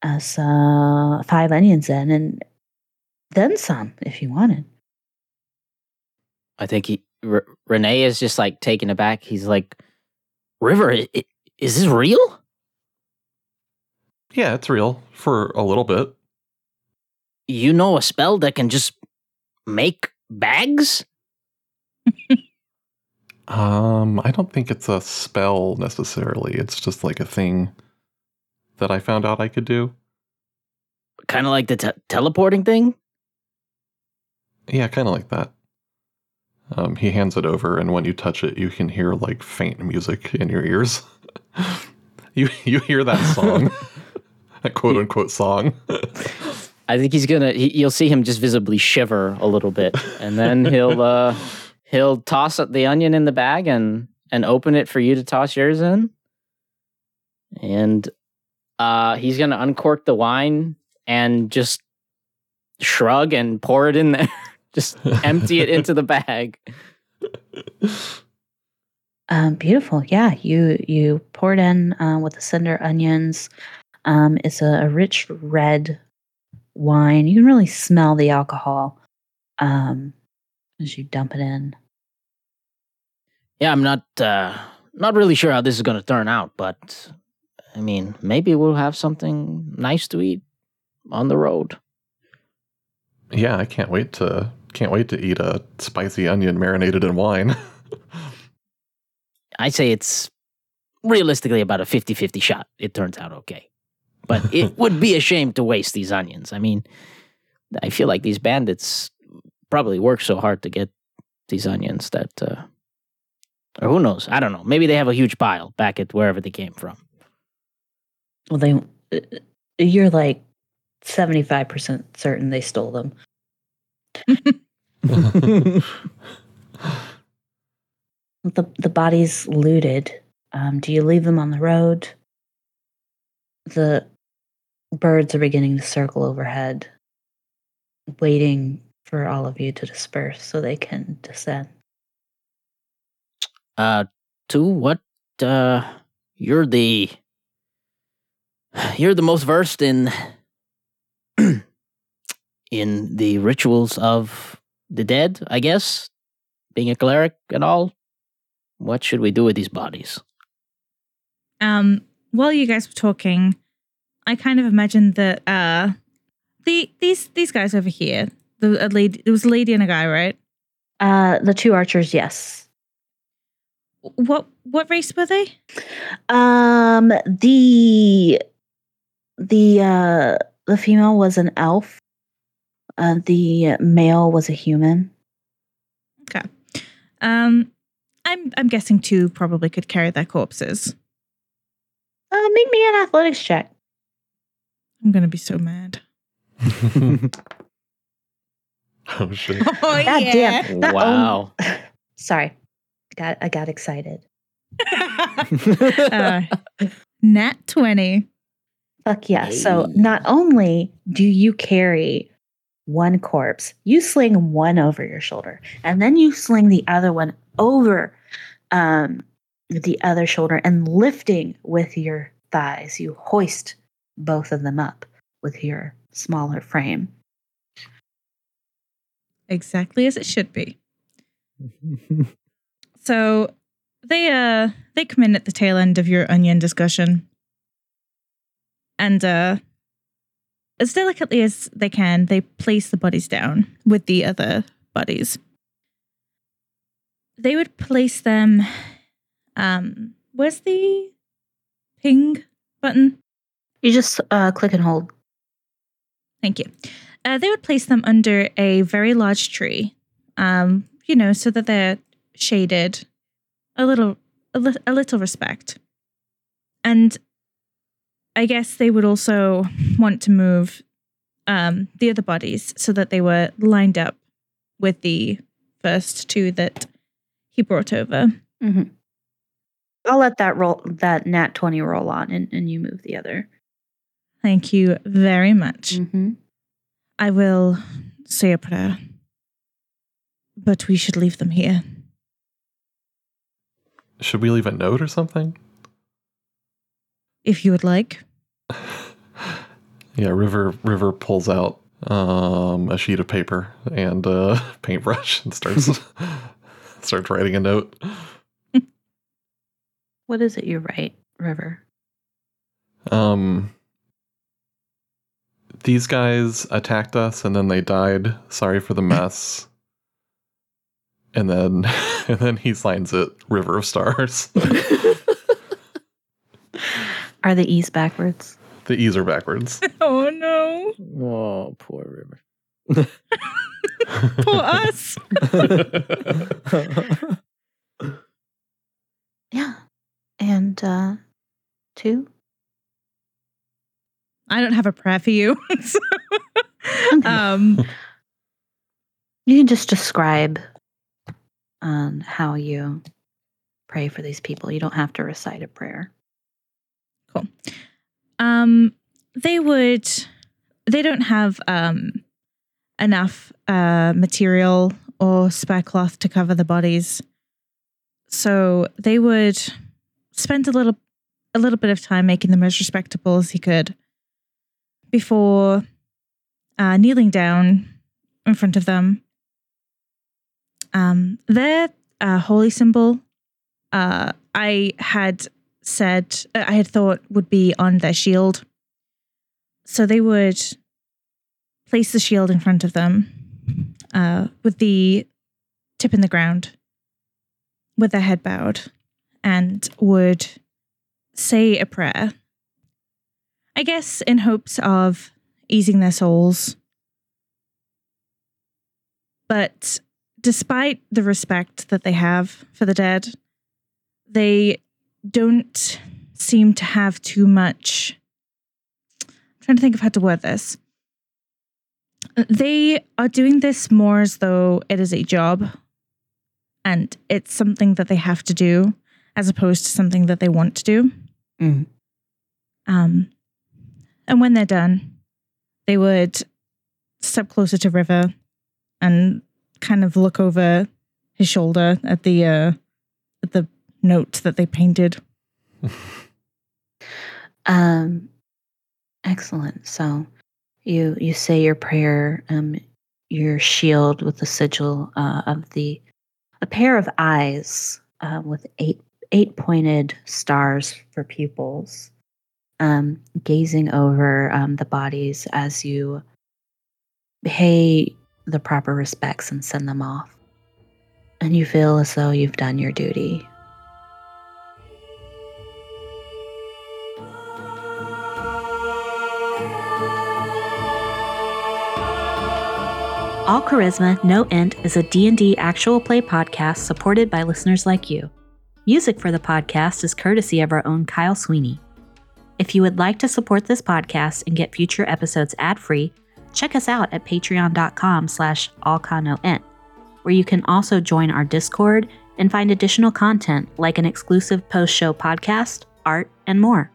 E: uh, five onions in, and then some if you wanted.
C: I think he R- Renee is just like taken aback. He's like, "River, is this real?"
D: yeah, it's real for a little bit.
C: You know a spell that can just make bags? (laughs)
D: Um, I don't think it's a spell necessarily. It's just like a thing that I found out I could do.
C: Kind of like the te- teleporting thing.
D: Yeah, kind of like that. Um, he hands it over, and when you touch it, you can hear like faint music in your ears. (laughs) you you hear that song, (laughs) that quote unquote song.
C: I think he's gonna. He, you'll see him just visibly shiver a little bit, and then he'll uh, he'll toss the onion in the bag and and open it for you to toss yours in. And uh, he's gonna uncork the wine and just shrug and pour it in there. (laughs) just empty it into the bag. (laughs)
E: Um, beautiful. Yeah, you you pour it in uh, with the cinder onions. Um, it's a, a rich red wine. You can really smell the alcohol um, as you dump it in.
C: Yeah, I'm not uh, not really sure how this is gonna turn out, but I mean, maybe we'll have something nice to eat on the road.
D: Yeah, I can't wait to can't wait to eat a spicy onion marinated in wine. (laughs)
C: I say it's realistically about a 50 50 shot. It turns out okay. But it (laughs) would be a shame to waste these onions. I mean, I feel like these bandits probably work so hard to get these onions that, uh, or who knows? I don't know. Maybe they have a huge pile back at wherever they came from.
E: Well, they uh, you're like seventy five percent certain they stole them. (laughs) (laughs) The the bodies looted. Um, do you leave them on the road? The birds are beginning to circle overhead, waiting for all of you to disperse so they can descend.
C: Uh, two, what, uh, you're the, you're the most versed in, (clears throat) in the rituals of the dead, I guess, being a cleric and all. What should we do with these bodies?
A: Um, while you guys were talking, I kind of imagined that uh, the these these guys over here, the a lady, there was a lady and a guy, right?
E: Uh, the two archers, yes.
A: What what race were they?
E: Um, the the uh the female was an elf. Uh, the male was a human.
A: Okay. Um, I'm I'm guessing two probably could carry their corpses.
E: Uh, make me an athletics check.
A: I'm gonna be so mad. (laughs) (laughs)
D: oh shit! (laughs)
A: Oh
E: God damn. Not
C: wow.
E: Sorry, got I got excited.
A: uh, nat twenty.
E: Fuck yeah! So not only do you carry one corpse, you sling one over your shoulder, and then you sling the other one over um, the other shoulder, and lifting with your thighs, you hoist both of them up with your smaller frame.
A: Exactly as it should be. (laughs) So they uh they come in at the tail end of your onion discussion. And uh as delicately as they can, they place the bodies down with the other bodies. They would place them um where's the ping button?
E: You just uh, click and hold.
A: Thank you. Uh, they would place them under a very large tree, um, you know, so that they're shaded, a little, a, li- a little respect. And I guess they would also want to move um, the other bodies so that they were lined up with the first two that he brought over.
E: hmm I'll let that roll, that nat twenty roll on, and, and you move the other.
A: Thank you very much.
E: Mm-hmm.
A: I will say a prayer, but we should leave them here.
D: Should we leave a note or something?
A: If you would like.
D: Yeah, River River pulls out um, a sheet of paper and a (laughs) paintbrush and starts (laughs) starts writing a note. (laughs)
E: What is it you write, River?
D: Um, these guys attacked us and then they died. Sorry for the mess. and then and then he signs it River of Stars.
E: Are the E's backwards?
D: the E's are backwards. (laughs)
A: Oh no.
C: Oh, poor River. (laughs)
A: Poor us. (laughs)
E: Yeah. And uh two?
A: I don't have a prayer for you. So,
E: Okay.
A: um,
E: You can just describe um, how you pray for these people. You don't have to recite a prayer.
A: Um, they would. They don't have um enough uh material or spare cloth to cover the bodies, so they would spend a little a little bit of time making them as respectable as he could before uh, kneeling down in front of them. Um, their uh, holy symbol, uh, I had said, uh, I had thought would be on their shield. So they would place the shield in front of them uh, with the tip in the ground, with their head bowed, and would say a prayer. I guess in hopes of easing their souls. But despite the respect that they have for the dead, they don't seem to have too much. I'm trying to think of how to word this. They are doing this more as though it is a job and it's something that they have to do as opposed to something that they want to do.
C: Mhm.
A: Um, and when they're done, they would step closer to River and kind of look over his shoulder at the uh, at the note that they painted.
E: Um, excellent. So you you say your prayer. Um, your shield with the sigil uh, of the a pair of eyes uh, with eight eight pointed stars for pupils, um, gazing over um, the bodies as you pay the proper respects and send them off. And you feel as though you've done your duty. All Charisma, No Int is a D&D actual play podcast supported by listeners like you. Music for the podcast is courtesy of our own Kyle Sweeney. If you would like to support this podcast and get future episodes ad-free, check us out at patreon.com slash allchanoint, where you can also join our Discord and find additional content like an exclusive post-show podcast, art, and more.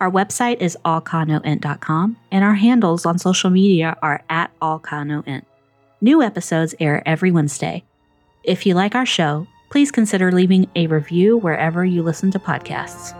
E: Our website is allchanoint.com, and our handles on social media are at allchanoint. New episodes air every Wednesday. If you like our show, please consider leaving a review wherever you listen to podcasts.